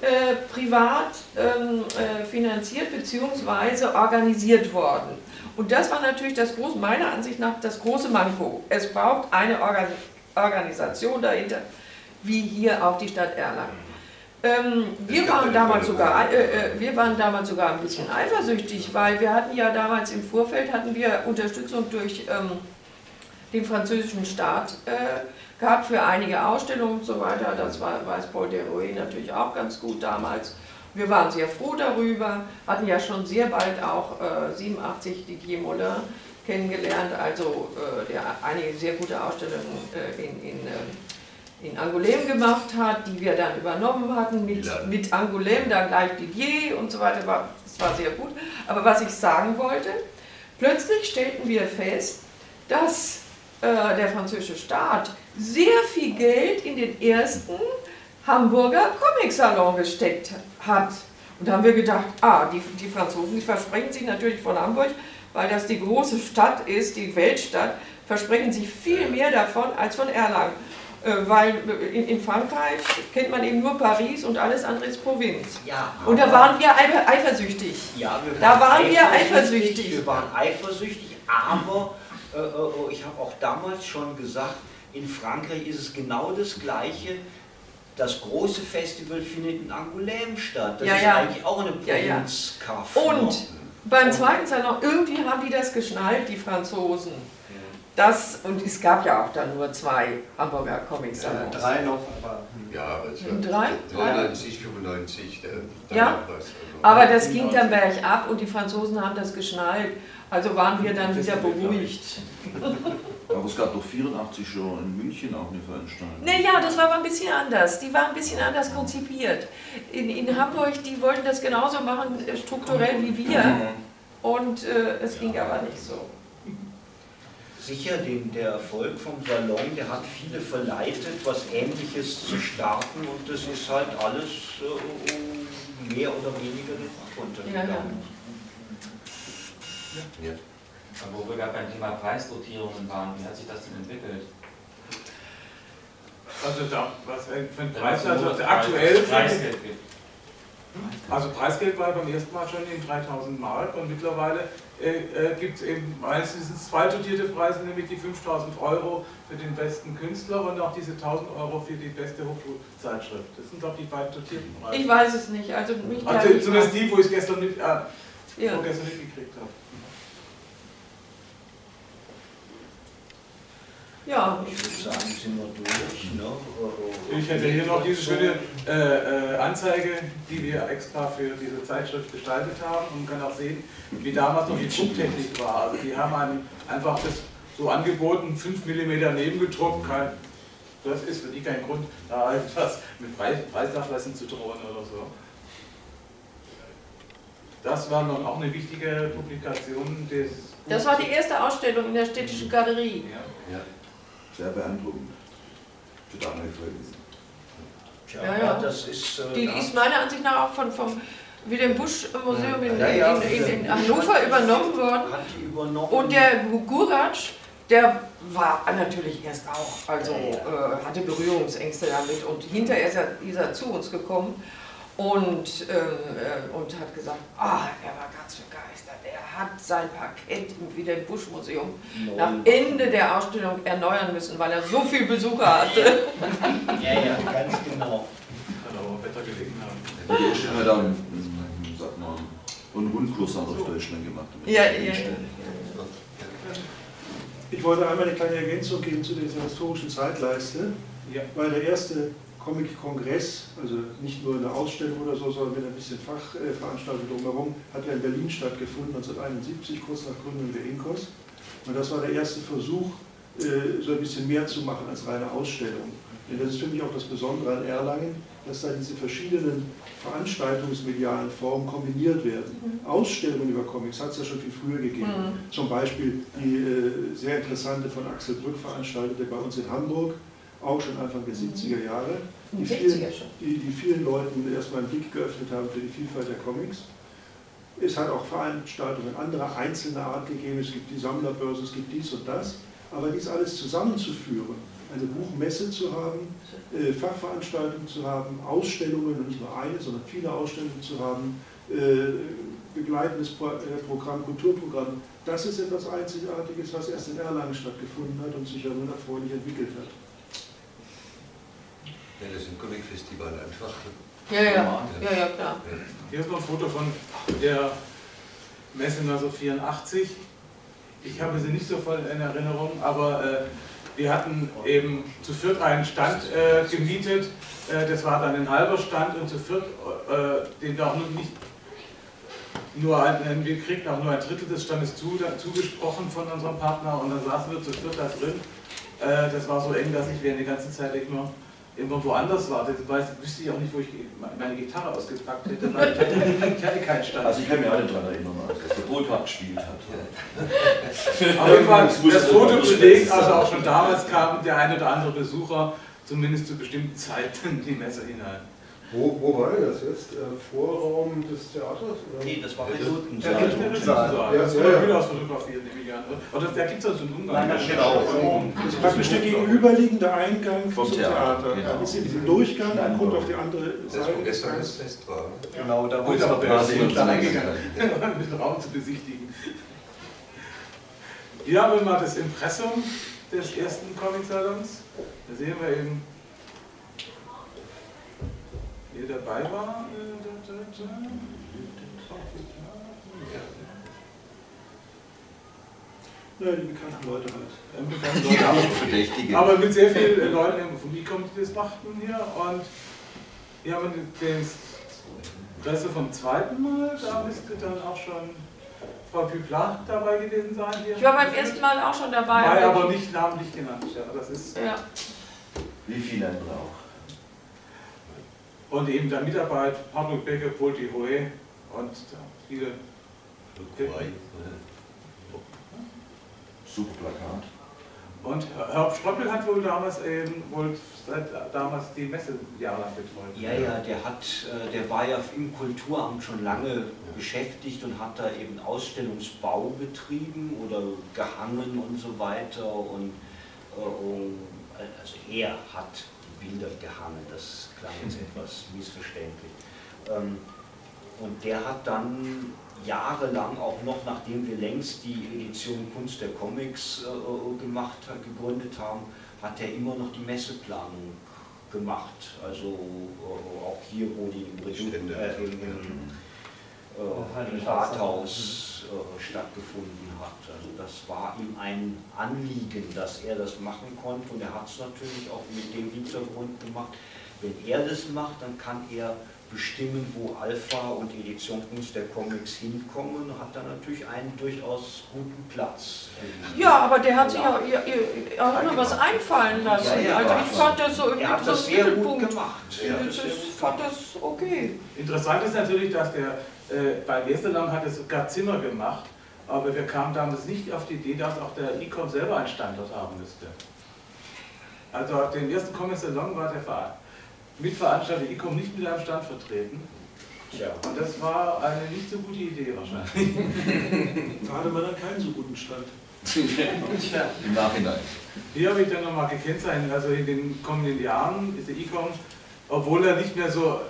äh, privat ähm, äh, finanziert bzw. organisiert worden. Und das war natürlich das große, meiner Ansicht nach das große Manko. Es braucht eine Organ Organisation dahinter, wie hier auch die Stadt Erlangen. Ähm, wir, waren damals sogar, äh, äh, wir waren damals sogar ein bisschen eifersüchtig, weil wir hatten ja damals im Vorfeld hatten wir Unterstützung durch ähm, den französischen Staat äh, gehabt für einige Ausstellungen und so weiter. Das war, weiß Paul Derouet natürlich auch ganz gut damals. Wir waren sehr froh darüber, hatten ja schon sehr bald auch äh, 87 Didier Moulin kennengelernt, also äh, der einige sehr gute Ausstellungen äh, in, in, äh, in Angoulême gemacht hat, die wir dann übernommen hatten mit, Ja. mit Angoulême, dann gleich Didier und so weiter. War, das war sehr gut. Aber was ich sagen wollte, plötzlich stellten wir fest, dass äh, der französische Staat sehr viel Geld in den ersten Hamburger Comic-Salon gesteckt hat. Und da haben wir gedacht, ah, die, die Franzosen, die versprechen sich natürlich von Hamburg, weil das die große Stadt ist, die Weltstadt, versprechen sich viel mehr davon als von Erlangen. Äh, weil äh, in, in Frankreich kennt man eben nur Paris und alles andere ist Provinz. Ja, Und da waren wir eifer- eifersüchtig. Ja, wir Da waren wir eifersüchtig. Wir waren eifersüchtig, aber äh, äh, ich habe auch damals schon gesagt, in Frankreich ist es genau das Gleiche. Das große Festival findet in Angoulême statt. Das Ja, ist ja. eigentlich auch eine Ja, ja. Provinzkaff. Und beim zweiten Salon, irgendwie haben die das geschnallt, die Franzosen. Das, und es gab ja auch dann nur zwei Hamburger Comic-Salons. Drei noch, aber. hm. Ja, aber es Drei? war 99, 95, äh, Ja, was. Also, Aber das ging dann bergab und die Franzosen haben das geschnallt. Also waren wir dann wieder beruhigt. Aber es gab doch 84 schon in München auch eine Veranstaltung. Naja, das war aber ein bisschen anders. Die waren ein bisschen anders konzipiert. In, in Hamburg, die wollten das genauso machen, äh, strukturell wie wir. Und äh, es ging aber nicht so. Sicher, den, der Erfolg vom Salon, der hat viele verleitet, was Ähnliches zu starten und das ist halt alles äh, mehr oder weniger den Bach runtergegangen. Ja. Aber wo wir gerade beim Thema Preisdotierungen waren, wie hat sich das denn entwickelt? Also da, was für ein Preis, also aktuell, Preis- Preisgeld gibt. also Preisgeld war beim ersten Mal schon in 3000 Mark und mittlerweile äh, äh, gibt es eben meistens zwei dotierte Preise, nämlich die 5000 Euro für den besten Künstler und auch diese 1000 Euro für die beste Hochschulzeitschrift. Das sind doch die beiden dotierten Preise. Ich weiß es nicht. Also, mich also zumindest die, wo ich es gestern, mit, äh, ja. vorgestern mitgekriegt habe. Ja. Ich würde sagen, sind wir durch. Ne? Ich hätte hier noch diese schöne äh, äh, Anzeige, die wir extra für diese Zeitschrift gestaltet haben und man kann auch sehen, wie damals noch die Drucktechnik war. Also die haben einem einfach das so angeboten, 5 mm nebengedruckt, kein, das ist für die kein Grund, da etwas mit Preisnachlässen zu drohen oder so. Das war nun auch eine wichtige Publikation des. Das war die erste Ausstellung in der städtischen Galerie. Ja. ja. Sehr beeindruckend. Für damalige Verhältnisse. Ja, ja, ja. Das ist, äh, die ist meiner Ansicht nach auch von, vom Wilhelm Busch Museum in, ja, ja, in, in, in Hannover übernommen worden. Hat die übernommen. Und der Guratsch, der war natürlich erst auch, also äh, hatte Berührungsängste damit und hinterher ist er, ist er zu uns gekommen und, ähm, äh, und hat gesagt, ah, er war ganz begeistert. Er hat sein Parkett im Wilhelm Busch Museum nach Ende der Ausstellung erneuern müssen, weil er so viel Besucher hatte. ja, <laughs> ja, ganz genau. Hat aber Wetter gelegen haben. Die Ausstellung hat dann, sag mal, einen Rundkurs durch Deutschland gemacht. Ja, ja, ja. Ich wollte einmal eine kleine Ergänzung geben zu dieser historischen Zeitleiste, ja. weil der erste Comic-Kongress, also nicht nur eine Ausstellung oder so, sondern mit ein bisschen Fachveranstaltung drumherum, hat ja in Berlin stattgefunden, 1971, kurz nach Gründung der Inkos. Und das war der erste Versuch, äh, so ein bisschen mehr zu machen als reine Ausstellung. Denn das ist für mich auch das Besondere an Erlangen, dass da diese verschiedenen veranstaltungsmedialen Formen kombiniert werden. Mhm. Ausstellungen über Comics hat es ja schon viel früher gegeben. Mhm. Zum Beispiel die äh, sehr interessante von Axel Brück veranstaltete bei uns in Hamburg, auch schon Anfang der 70er Jahre, die vielen, die, die vielen Leuten erstmal einen Blick geöffnet haben für die Vielfalt der Comics. Es hat auch Veranstaltungen anderer einzelner Art gegeben, es gibt die Sammlerbörse, es gibt dies und das, aber dies alles zusammenzuführen, eine Buchmesse zu haben, äh, Fachveranstaltungen zu haben, Ausstellungen und nicht nur eine, sondern viele Ausstellungen zu haben, äh, begleitendes äh, Programm, Kulturprogramm, das ist etwas Einzigartiges, was erst in Erlangen stattgefunden hat und sich ja nun erfreulich entwickelt hat. Ja, das ist ein Comic-Festival einfach. Ja, ja, ja, ja, klar. Hier ist noch ein Foto von der Messe 1984. Ich habe sie nicht so voll in Erinnerung, aber äh, wir hatten eben zu viert einen Stand äh, gemietet. Äh, das war dann ein halber Stand und zu viert, äh, den wir auch nur nicht nur ein, wir kriegten auch nur ein Drittel des Standes zu, zugesprochen von unserem Partner und dann saßen wir zu viert da drin. Äh, das war so eng, dass ich während der ganzen Zeit immer irgendwo woanders war, das weiß, wüsste ich auch nicht, wo ich meine Gitarre ausgepackt hätte, weil ich hatte, ich hatte keinen Stand. Also ich kann mich auch nicht daran erinnern, als der Bootwart gespielt hat. <laughs> Aber irgendwann, das Foto belegt, also auch schon damals kam der ein oder andere Besucher zumindest zu bestimmten Zeiten in die Messe hinein. Wo, wo war das jetzt? Der Vorraum des Theaters? Oder? Nee, das war Pilotensaal. Der Pilotensaal. Ja, das war Bühne fotografiert, nehme ich an. Oder da gibt es also einen Umgang. Nein, genau. Das ist praktisch der gegenüberliegende Eingang zum Theater. Genau. Da ist in diesem Durchgang, man kommt auf die andere Seite. Das, wo gestern das Fest war. Genau, da wo es auch der ist dann eingegangen, den Raum zu besichtigen. Hier haben wir mal das Impressum des ersten Comic-Salons. Da sehen wir eben hier dabei war. Ja, die bekannten Leute halt. Bekannten Leute, aber, aber mit sehr vielen Leuten im Publikum, die das machten hier. Und hier haben wir den Presse vom zweiten Mal, da müsste dann auch schon Frau Püplat dabei gewesen sein. Hier. Ich war beim ersten Mal auch schon dabei. War aber nicht namentlich genannt. Ja, das ist ja. Wie viele andere auch. Und eben der Mitarbeit, Hartmut Becker, Paul Tiroe und viele. Super Plakat. Und Herr Stroppel hat wohl damals eben wohl seit damals die Messe jahrelang betreut. Ja, ja, der hat, äh, der war ja im Kulturamt schon lange beschäftigt und hat da eben Ausstellungsbau betrieben oder gehangen und so weiter. Und äh, also er hat Bilder gehangen. Das klang jetzt etwas missverständlich. Ähm, und der hat dann jahrelang, auch noch nachdem wir längst die Edition Kunst der Comics äh, gemacht, gegründet haben, hat er immer noch die Messeplanung gemacht. Also äh, auch hier, wo die im, äh, im, im äh, im Rathaus äh, stattgefunden hat. Also das war ihm ein Anliegen, dass er das machen konnte und er hat es natürlich auch mit dem Hintergrund gemacht. Wenn er das macht, dann kann er bestimmen, wo Alpha und Editionskunst der Comics hinkommen und hat dann natürlich einen durchaus guten Platz. Ja, aber der hat sich ja, ja, ja auch immer was einfallen lassen. Ja, ja, also ich fand das so im er hat das sehr Mittelpunkt. gut gemacht. Ich fand das okay. Interessant ist natürlich, dass der äh, bei Westerland hat es sogar Zimmer gemacht, aber wir kamen damals nicht auf die Idee, dass auch der ICOM selber einen Standort haben müsste. Also auf dem ersten Comic Salon war der Verein Mitveranstalter ICOM nicht mit einem Stand vertreten. Ja. Und das war eine nicht so gute Idee wahrscheinlich. <laughs> Da hatte man dann keinen so guten Stand. Tja, im Nachhinein. Hier habe ich dann nochmal gekennzeichnet, also in den kommenden Jahren ist der ICOM, obwohl er nicht mehr so,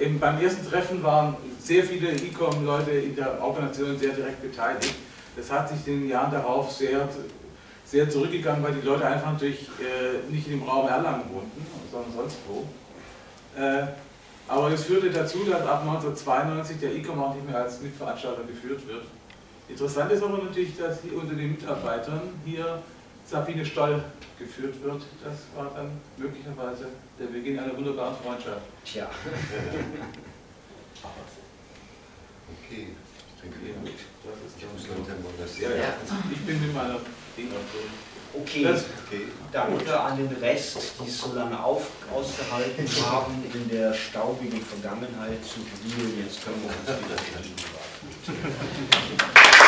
eben beim ersten Treffen waren sehr viele ICOM-Leute in der Organisation sehr direkt beteiligt. Das hat sich in den Jahren darauf sehr sehr zurückgegangen, weil die Leute einfach durch, äh, nicht dem Raum Erlangen wohnten, sondern sonst wo. Äh, aber das führte dazu, dass ab 1992 der ICOM auch nicht mehr als Mitveranstalter geführt wird. Interessant ist aber natürlich, dass hier unter den Mitarbeitern hier Sabine Stoll geführt wird. Das war dann möglicherweise der Beginn einer wunderbaren Freundschaft. Tja. <laughs> okay. Ich denke, ja, das ist ja, ja. Ich bin mit meiner Okay, okay, danke an den Rest, die es so lange auf, ausgehalten <laughs> haben, in der staubigen Vergangenheit zu wühlen. Jetzt können wir uns wieder <laughs>